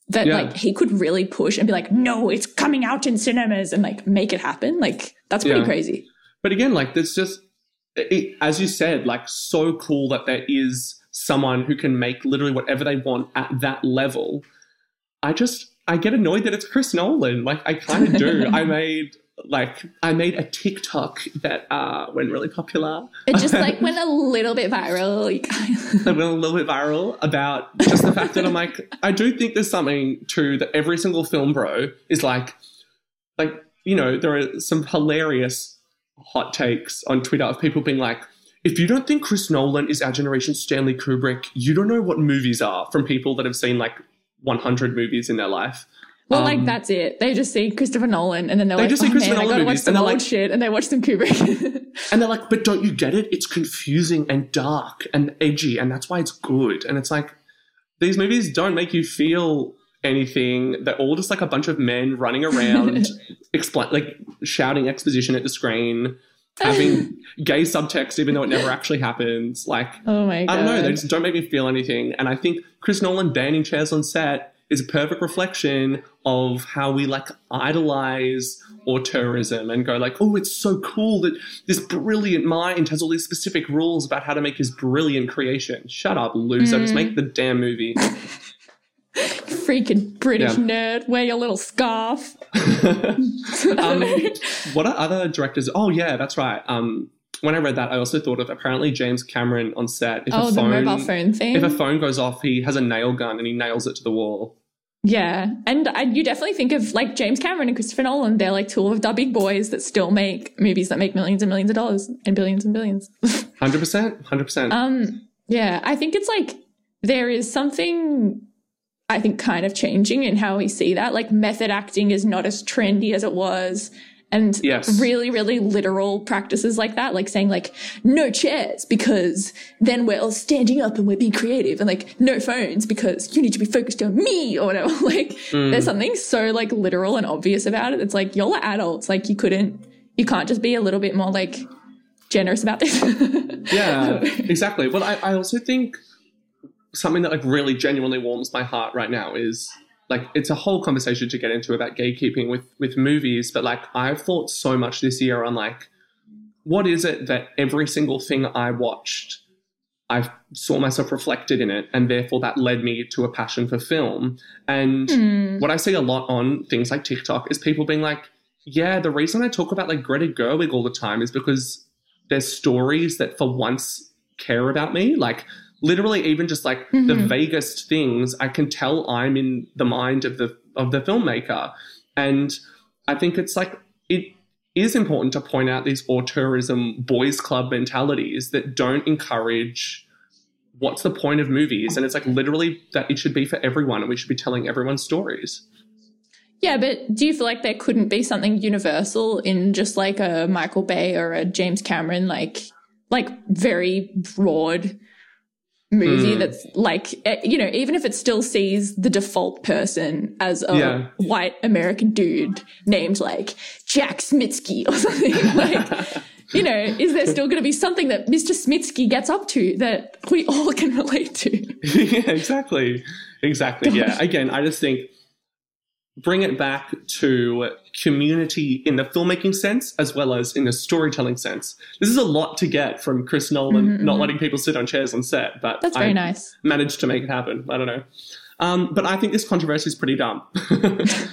that Yeah. like he could really push and be like, no, it's coming out in cinemas and like make it happen. Like that's pretty Yeah. crazy. But again, like there's just, it, as you said, like so cool that there is someone who can make literally whatever they want at that level. I just, I get annoyed that it's Chris Nolan. Like I kind of do. I made like I made a TikTok that uh went really popular. It just like went a little bit viral. Like, that went a little bit viral about just the fact that I'm like, I do think there's something to that every single film bro is like, like, you know, there are some hilarious hot takes on Twitter of people being like, if you don't think Chris Nolan is our generation's Stanley Kubrick, you don't know what movies are from people that have seen like 100 movies in their life. Well, Um, like that's it. They just see Christopher Nolan and then they're They like, just see oh, Christopher man, I Nolan gotta watch movies, some and they're old like- shit, and they watch some Kubrick. And they're like, but don't you get it? It's confusing and dark and edgy, and that's why it's good. And it's like, these movies don't make you feel anything. They're all just like a bunch of men running around, explain, like shouting exposition at the screen, having gay subtext, even though it never actually happens. Like, oh my god! I don't know. They just don't make me feel anything. And I think Chris Nolan banning chairs on set is a perfect reflection of how we like idolize auteurism and go like, oh, it's so cool that this brilliant mind has all these specific rules about how to make his brilliant creation. Shut up, loser. Just make the damn movie. Freaking British nerd, wear your little scarf. um, what are other directors? Oh yeah, that's right. Um, when I read that, I also thought of apparently James Cameron on set. If oh, a the mobile phone thing. If a phone goes off, he has a nail gun and he nails it to the wall. Yeah, and I, you definitely think of like James Cameron and Christopher Nolan. They're like two of the big boys that still make movies that make millions and millions of dollars and billions and billions. Hundred percent, hundred percent. Um, yeah, I think it's like there is something I think kind of changing in how we see that. Like method acting is not as trendy as it was. And Yes. really, really literal practices like that, like saying like no chairs because then we're all standing up and we're being creative and like no phones because you need to be focused on me or whatever. Like hmm. there's something so like literal and obvious about it. It's like y'all are adults. Like you couldn't, you can't just be a little bit more like generous about this. Yeah, exactly. Well, I, I also think something that like really genuinely warms my heart right now is like it's a whole conversation to get into about gatekeeping with with movies, but like I've thought so much this year on like what is it that every single thing I watched I saw myself reflected in it, and therefore that led me to a passion for film. And Hmm. what I see a lot on things like TikTok is people being like, yeah, the reason I talk about like Greta Gerwig all the time is because there's stories that for once care about me. Like literally even just like the Mhm. vaguest things, I can tell I'm in the mind of the of the filmmaker. And I think it's like it is important to point out these auteurism boys club mentalities that don't encourage what's the point of movies? And it's like literally that it should be for everyone and we should be telling everyone stories. Yeah, but do you feel like there couldn't be something universal in just like a Michael Bay or a James Cameron, like like very broad movie Mm. that's like eh, you know even if it still sees the default person as a Yeah. white American dude named like Jack Smitsky or something like you know is there still going to be something that Mr. Smitsky gets up to that we all can relate to? yeah, exactly. Exactly. Yeah. Again, I just think bring it back to community in the filmmaking sense as well as in the storytelling sense. This is a lot to get from Chris Nolan Mhm, not mhm. letting people sit on chairs on set, but That's very I nice. managed to make it happen. I don't know. Um, but I think this controversy is pretty dumb.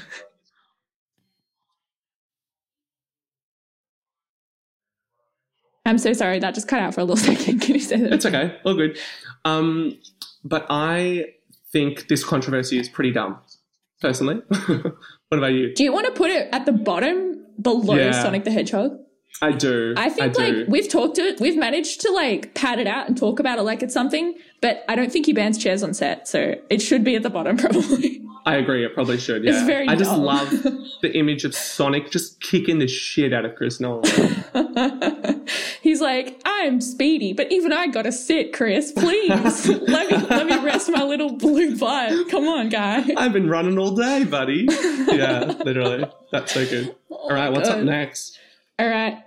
I'm so sorry that just cut out for a little second. Can you say that? it's okay. All good. Um, but I think this controversy is pretty dumb, personally. what about you? Do you want to put it at the bottom below Yeah. Sonic the Hedgehog? I do. I think do. like we've talked to it, we've managed to like pad it out and talk about it like it's something, but I don't think he bans chairs on set, so it should be at the bottom probably. I agree. It probably should. Yeah. It's very I just dumb. love the image of Sonic just kicking the shit out of Chris Nolan. He's like, I'm speedy, but even I gotta sit, Chris. Please let me let me rest my little blue butt. Come on, guy. I've been running all day, buddy. Yeah, literally. That's so good. All right, what's up next? All right.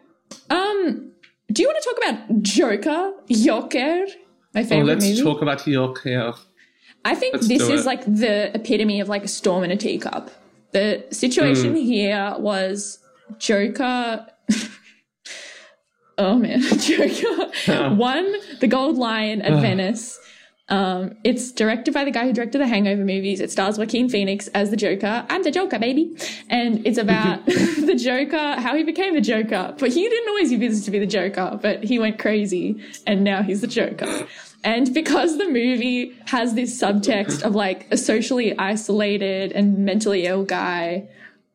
Um, do you want to talk about Joker, Joker, my Oh, favorite let's movie? talk about York here. I think Let's this is like the epitome of like a storm in a teacup. The situation Hmm. here was Joker. oh man, Joker won the Gold Lion at. Venice. Um, it's directed by the guy who directed the Hangover movies. It stars Joaquin Phoenix as the Joker. I'm the Joker, baby. And it's about the Joker, how he became the Joker. But he didn't always use this to be the Joker, but he went crazy and now he's the Joker. And because the movie has this subtext of like a socially isolated and mentally ill guy,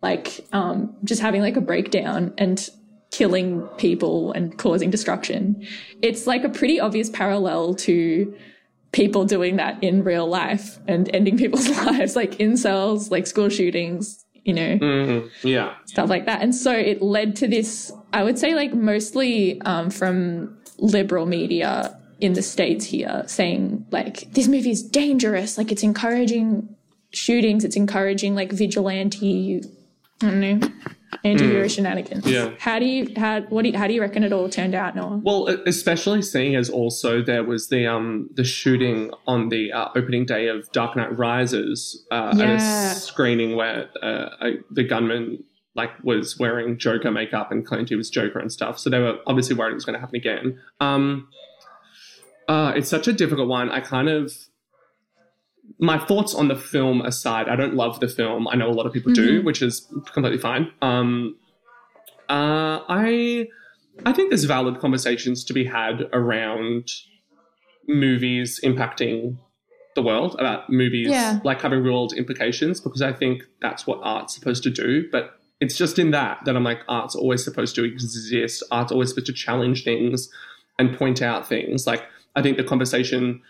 like um, just having like a breakdown and killing people and causing destruction, it's like a pretty obvious parallel to people doing that in real life and ending people's lives, like incels, like school shootings, you know Mhm. Yeah. stuff like that. And so it led to this, I would say, like mostly um, from liberal media in the States here saying, like, this movie is dangerous. Like, it's encouraging shootings, it's encouraging like vigilante, I don't know, anti hero shenanigans. Yeah. How do you, how, what do you, how do you reckon it all turned out, Noah? Well, especially seeing as also there was the um the shooting on the uh, opening day of Dark Knight Rises uh, at Yeah. a screening where uh, I, the gunman like was wearing Joker makeup and claimed he was Joker and stuff. So they were obviously worried it was going to happen again. Um, uh, it's such a difficult one. I kind of my thoughts on the film aside, I don't love the film. I know a lot of people do, which is completely fine. Um, uh, I I think there's valid conversations to be had around movies impacting the world, about movies Yeah. like having real world implications, because I think that's what art's supposed to do. But it's just in that that I'm like, art's always supposed to exist. Art's always supposed to challenge things and point out things. Like I think the conversation,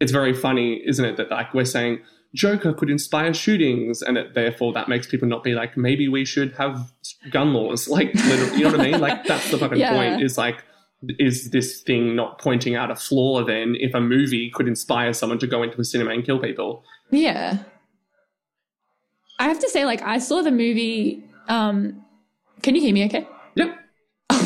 it's very funny, isn't it? That like we're saying Joker could inspire shootings, and it, therefore that makes people not be like, maybe we should have gun laws. Like, literally, you know what I mean? Like that's the fucking Yeah. point. Is like, is this thing not pointing out a flaw? Then, if a movie could inspire someone to go into a cinema and kill people, Yeah. I have to say, like, I saw the movie. Um, can you hear me okay? yep.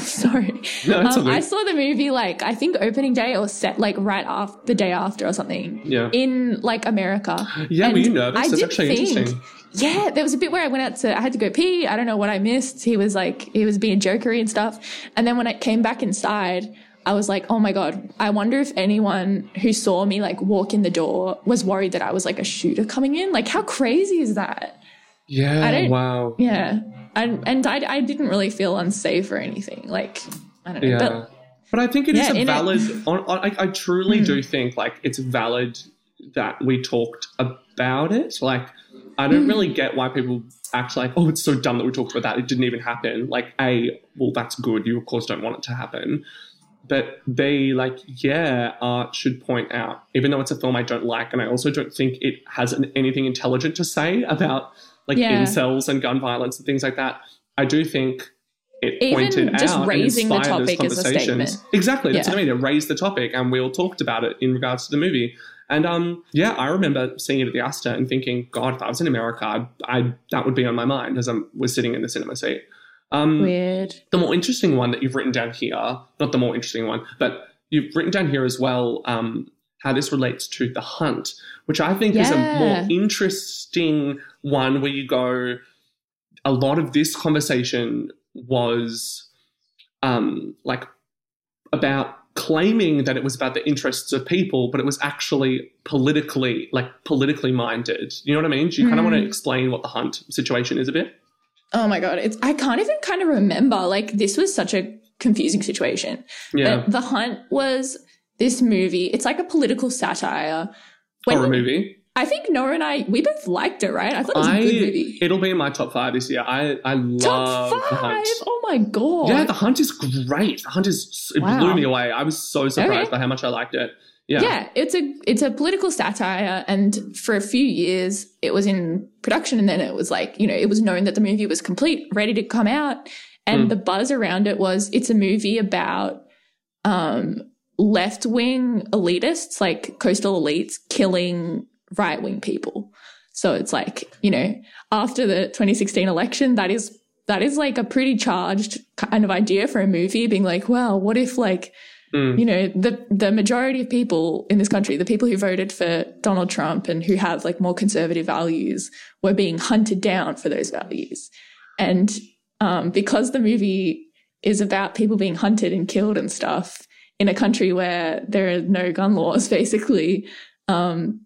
Sorry. No, Um, I saw the movie like I think opening day or set like right after the day after or something Yeah. in like America. Yeah, were you nervous? I That's did actually think, interesting. Yeah, there was a bit where I went out to I had to go pee. I don't know what I missed. He was like he was being jokery and stuff. And then when I came back inside, I was like, oh my god, I wonder if anyone who saw me like walk in the door was worried that I was like a shooter coming in. Like how crazy is that? Yeah. Wow. Yeah. And and I, I didn't really feel unsafe or anything. Like I don't know. Yeah. But But I think it is Yeah, a a- valid. on, on, I, I truly Hmm. do think like it's valid that we talked about it. Like, I Hmm. don't really get why people act like, oh, it's so dumb that we talked about that. It didn't even happen. Like, a, well, that's good. You of course don't want it to happen. But they like, yeah, art should point out, even though it's a film I don't like, and I also don't think it has an, anything intelligent to say about like Yeah. incels and gun violence and things like that. I do think it Even pointed just out raising the and inspired those topic is a conversations. statement. Exactly, that's Yeah. what I mean. It raised the topic, and we all talked about it in regards to the movie. And um, yeah, I remember seeing it at the Astor and thinking, God, if I was in America, I, I that would be on my mind as I was sitting in the cinema seat. Um, Weird. the more interesting one that you've written down here, not the more interesting one, but you've written down here as well um, how this relates to The Hunt, which I think is a more interesting one where you go, a lot of this conversation was um, like about claiming that it was about the interests of people, but it was actually politically, like politically minded. You know what I mean? Do you kind of Mm. want to explain what the Hunt situation is a bit? Oh my god, it's I can't even kind of remember. Like this was such a confusing situation. Yeah, But The Hunt was this movie. It's like a political satire. When- horror movie. I think Nora and I we both liked it, right? I thought it was a I good movie. it'll be in my top five this year. I I love it. Top the five. Hunt. Oh my god. Yeah, the Hunt is great. The Hunt is it Wow. blew me away. I was so surprised Okay. by how much I liked it. Yeah, yeah, it's a it's a political satire, and for a few years it was in production, and then it was like you know it was known that the movie was complete, ready to come out, and Hmm. the buzz around it was it's a movie about um, left wing elitists, like coastal elites, killing right wing people. So it's like you know after the 2016 election, that is that is like a pretty charged kind of idea for a movie, being like, well, what if like Mm. you know the the majority of people in this country the people who voted for Donald Trump and who have like more conservative values were being hunted down for those values and um, because the movie is about people being hunted and killed and stuff in a country where there are no gun laws basically um,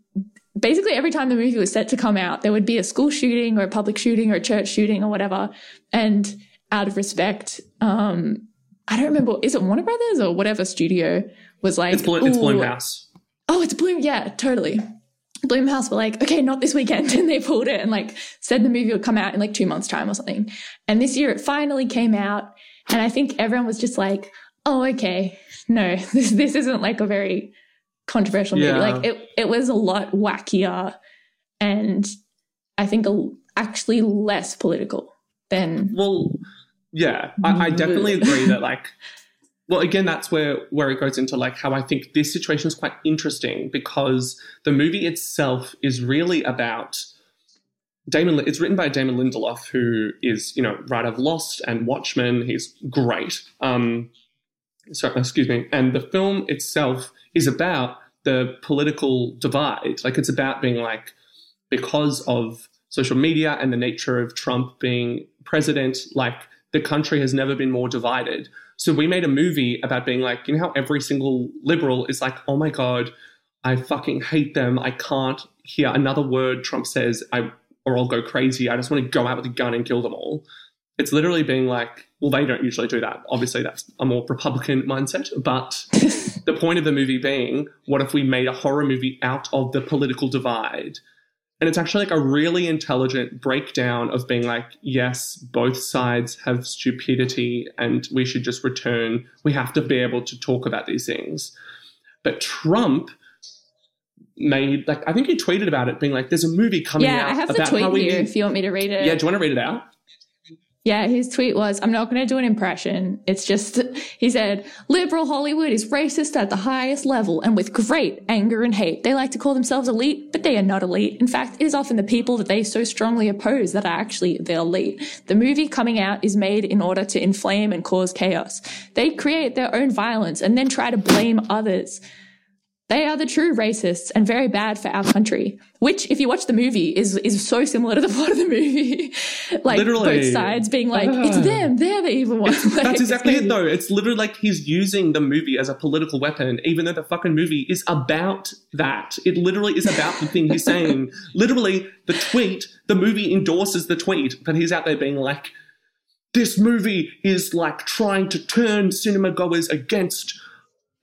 basically every time the movie was set to come out there would be a school shooting or a public shooting or a church shooting or whatever and out of respect um, I don't remember. Is it Warner Brothers or whatever studio was like? it's Blo- it's Blumhouse. Oh, it's Bloom. Yeah, totally. Blumhouse were like, okay, not this weekend, and they pulled it and like said the movie would come out in like two months' time or something. And this year it finally came out, and I think everyone was just like, oh, okay, no, this this isn't like a very controversial movie. Yeah. Like it it was a lot wackier, and I think a, actually less political than Well, yeah, I, I definitely agree that like. Well, again, that's where where it goes into like how I think this situation is quite interesting because the movie itself is really about Damon. It's written by Damon Lindelof, who is you know writer of Lost and Watchmen. He's great. Um, so excuse me. And the film itself is about the political divide. Like it's about being like because of social media and the nature of Trump being president, like the country has never been more divided. So we made a movie about being like, you know how every single liberal is like, oh my God, I fucking hate them. I can't hear another word Trump says, I or I'll go crazy. I just want to go out with a gun and kill them all. It's literally being like, well, they don't usually do that. Obviously, that's a more Republican mindset. But the point of the movie being, what if we made a horror movie out of the political divide? And it's actually like a really intelligent breakdown of being like, yes, both sides have stupidity and we should just return. We have to be able to talk about these things. But Trump made, like, I think he tweeted about it being like, there's a movie coming yeah. out I have the tweet here if you want me to read it. Yeah, do you want to read it out? Yeah, his tweet was, I'm not going to do an impression. It's just, he said, liberal Hollywood is racist at the highest level and with great anger and hate. They like to call themselves elite, but they are not elite. In fact, it is often the people that they so strongly oppose that are actually the elite. The movie coming out is made in order to inflame and cause chaos. They create their own violence and then try to blame others. They are the true racists and very bad for our country. Which, if you watch the movie, is is so similar to the plot of the movie. like Literally. both sides being like, "It's Ah. them, they're the evil ones." Like, That's exactly it, though. It's literally like he's using the movie as a political weapon, even though the fucking movie is about that. It literally is about the thing he's saying. literally, the tweet, the movie endorses the tweet, but he's out there being like, this movie is like trying to turn cinema goers against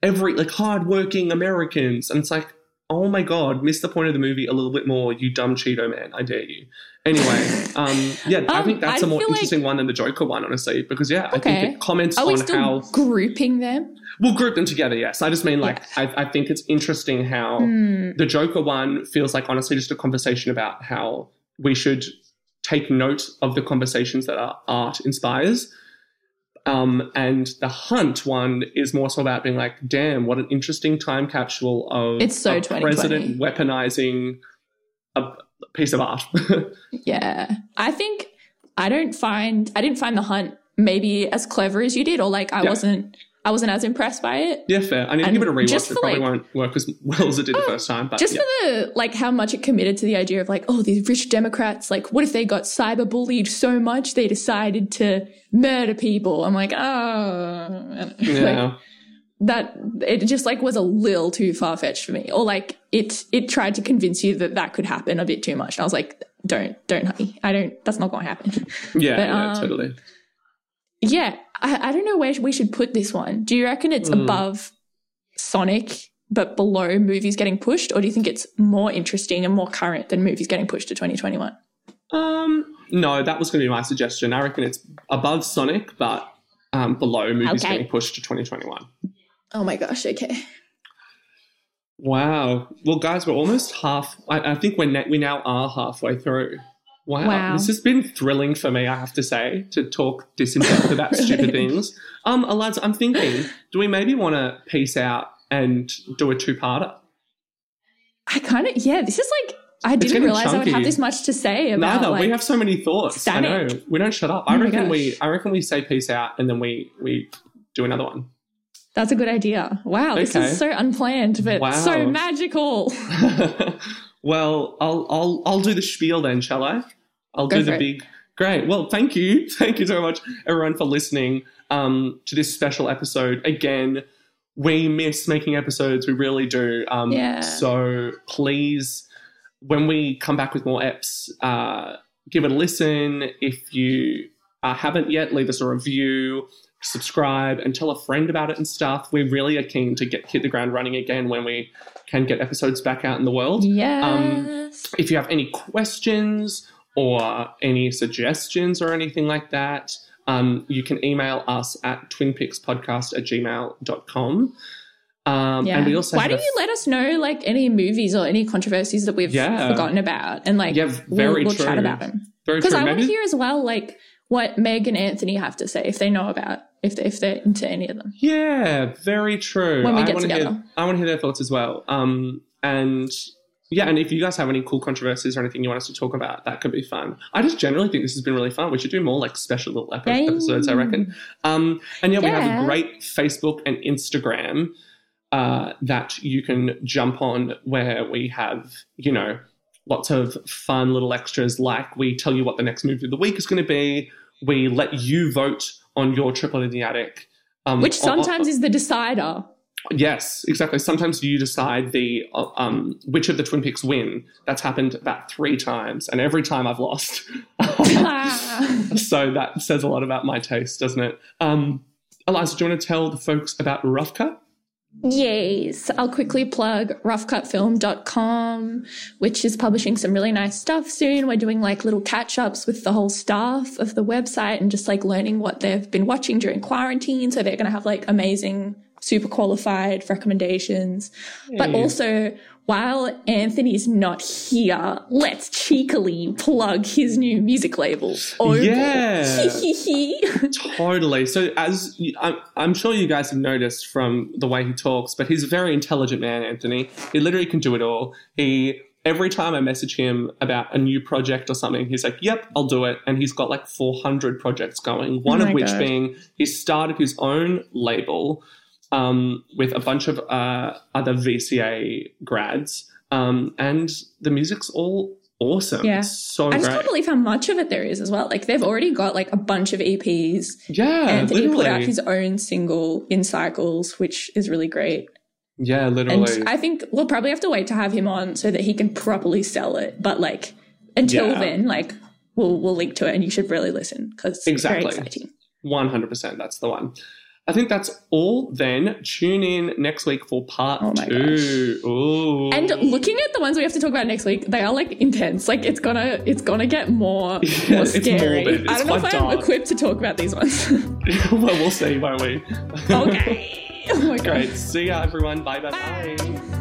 every, like, hardworking Americans. And it's like, Oh my god, missed the point of the movie a little bit more, you dumb Cheeto man. I dare you. Anyway, um, yeah, I Um, think that's I a more feel like- interesting one than the Joker one, honestly, because yeah, I think it comments Are we on still how grouping them? we'll group them together. Yes, I just mean like I, I think it's interesting how Hmm. the Joker one feels like honestly just a conversation about how we should take note of the conversations that our art inspires. Um, and the Hunt one is more so about being like, damn, what an interesting time capsule of It's so a 2020. president weaponizing a piece of art. Yeah. I think I don't find I didn't find the hunt maybe as clever as you did, or like I Yeah. wasn't I wasn't as impressed by it. yeah, fair. I need to And give it a rewatch. It probably like- won't work as well as it did the first time. But Just yeah. for the like how much it committed to the idea of like, oh, these rich Democrats, like, what if they got cyberbullied so much they decided to murder people? I'm like, oh, yeah. that it just like was a little too far fetched for me. Or like it it tried to convince you that that could happen a bit too much. And I was like, don't, don't, honey, I don't. That's not going to happen. Yeah, But, yeah, um, totally. Yeah, I, I don't know where we should put this one. Do you reckon it's Mm. above Sonic but below movies getting pushed, or do you think it's more interesting and more current than movies getting pushed to 2021? Um, no, that was going to be my suggestion. I reckon it's above Sonic, but um, below movies Okay. getting pushed to 2021. Oh my gosh, okay. Wow. Well, guys, we're almost half. I, I think we're ne- we now are halfway through. Wow. Wow. This has been thrilling for me, I have to say, to talk this in depth about stupid things. Um, lads, I'm thinking, do we maybe want to peace out and do a two-parter? I kind of yeah. This is like I didn't getting realize I would have this much to say about. Neither. like, we have so many thoughts. I know. We don't shut up. Oh I my reckon we. I reckon we say peace out and then we we do another one. That's a good idea. Wow, this is so unplanned, but Wow. so magical. well, I'll I'll I'll do the spiel then, shall I? I'll Go do the it. big. Great. Well, thank you, thank you so much, everyone, for listening um, to this special episode. Again, we miss making episodes. We really do. Um, Yeah. So please, when we come back with more eps, uh, give it a listen. If you uh, haven't yet, leave us a review, subscribe, and tell a friend about it and stuff. We really are keen to get hit the ground running again when we can get episodes back out in the world. Yes. If you have any questions or any suggestions or anything like that, um, you can email us at twinpixpodcast at gmail.com. Um, yeah. And we also Why don't you let us know like any movies or any controversies that we've Yeah. forgotten about, and like Yeah, very we'll, we'll chat about them. Because. I want to hear as well, like what Meg and Anthony have to say if they know about if they, if they're into any of them. Yeah, very true. When we I get wanna together. Hear, I want to hear their thoughts as well. Um, and yeah, and if you guys have any cool controversies or anything you want us to talk about, that could be fun. I just generally think this has been really fun. We should do more like special little epi- episodes, I reckon. Um, and yeah, we have a great Facebook and Instagram uh, that you can jump on where we have, you know, lots of fun little extras like we tell you what the next movie of the week is going to be. We let you vote on your triple in the attic. Um, Which on- on- sometimes is the decider. Yes, exactly. Sometimes you decide the uh, um, which of the Twin Peaks win. That's happened about three times, and every time I've lost. so that says a lot about my taste, doesn't it? Um, Eliza, do you want to tell the folks about Rough Cut? Yes, I'll quickly plug roughcutfilm.com, which is publishing some really nice stuff soon. We're doing like little catch ups with the whole staff of the website and just like learning what they've been watching during quarantine. So they're going to have like amazing, super qualified recommendations. But also, while Anthony's not here, let's cheekily plug his new music label. Oval. Yeah. Totally. So, as I'm, I'm sure you guys have noticed from the way he talks, but he's a very intelligent man, Anthony. He literally can do it all. He every time I message him about a new project or something, he's like, "Yep, I'll do it." And he's got like 400 projects going. One Oh of which God. being he started his own label um, with a bunch of uh, other VCA grads, um, and the music's all awesome. Yeah. It's so I just great. can't believe how much of it there is as well. Like they've already got like a bunch of EPs. yeah, Anthony literally. put out his own single in Cycles, which is really great. yeah, literally. And. I think we'll probably have to wait to have him on so that he can properly sell it. But like until Yeah. then, like we'll we'll link to it and you should really listen because it's Exactly. very exciting. One hundred percent. That's the one. I think that's all then. Tune in next week for part Oh two. And looking at the ones we have to talk about next week, they are like intense. Like it's gonna it's gonna get more, Yeah, more scary. morbid. I don't know if quite I'm equipped to talk about these ones. well, we'll see, won't we? okay. Oh my god. Great. See ya, everyone. Bye bye bye. Bye.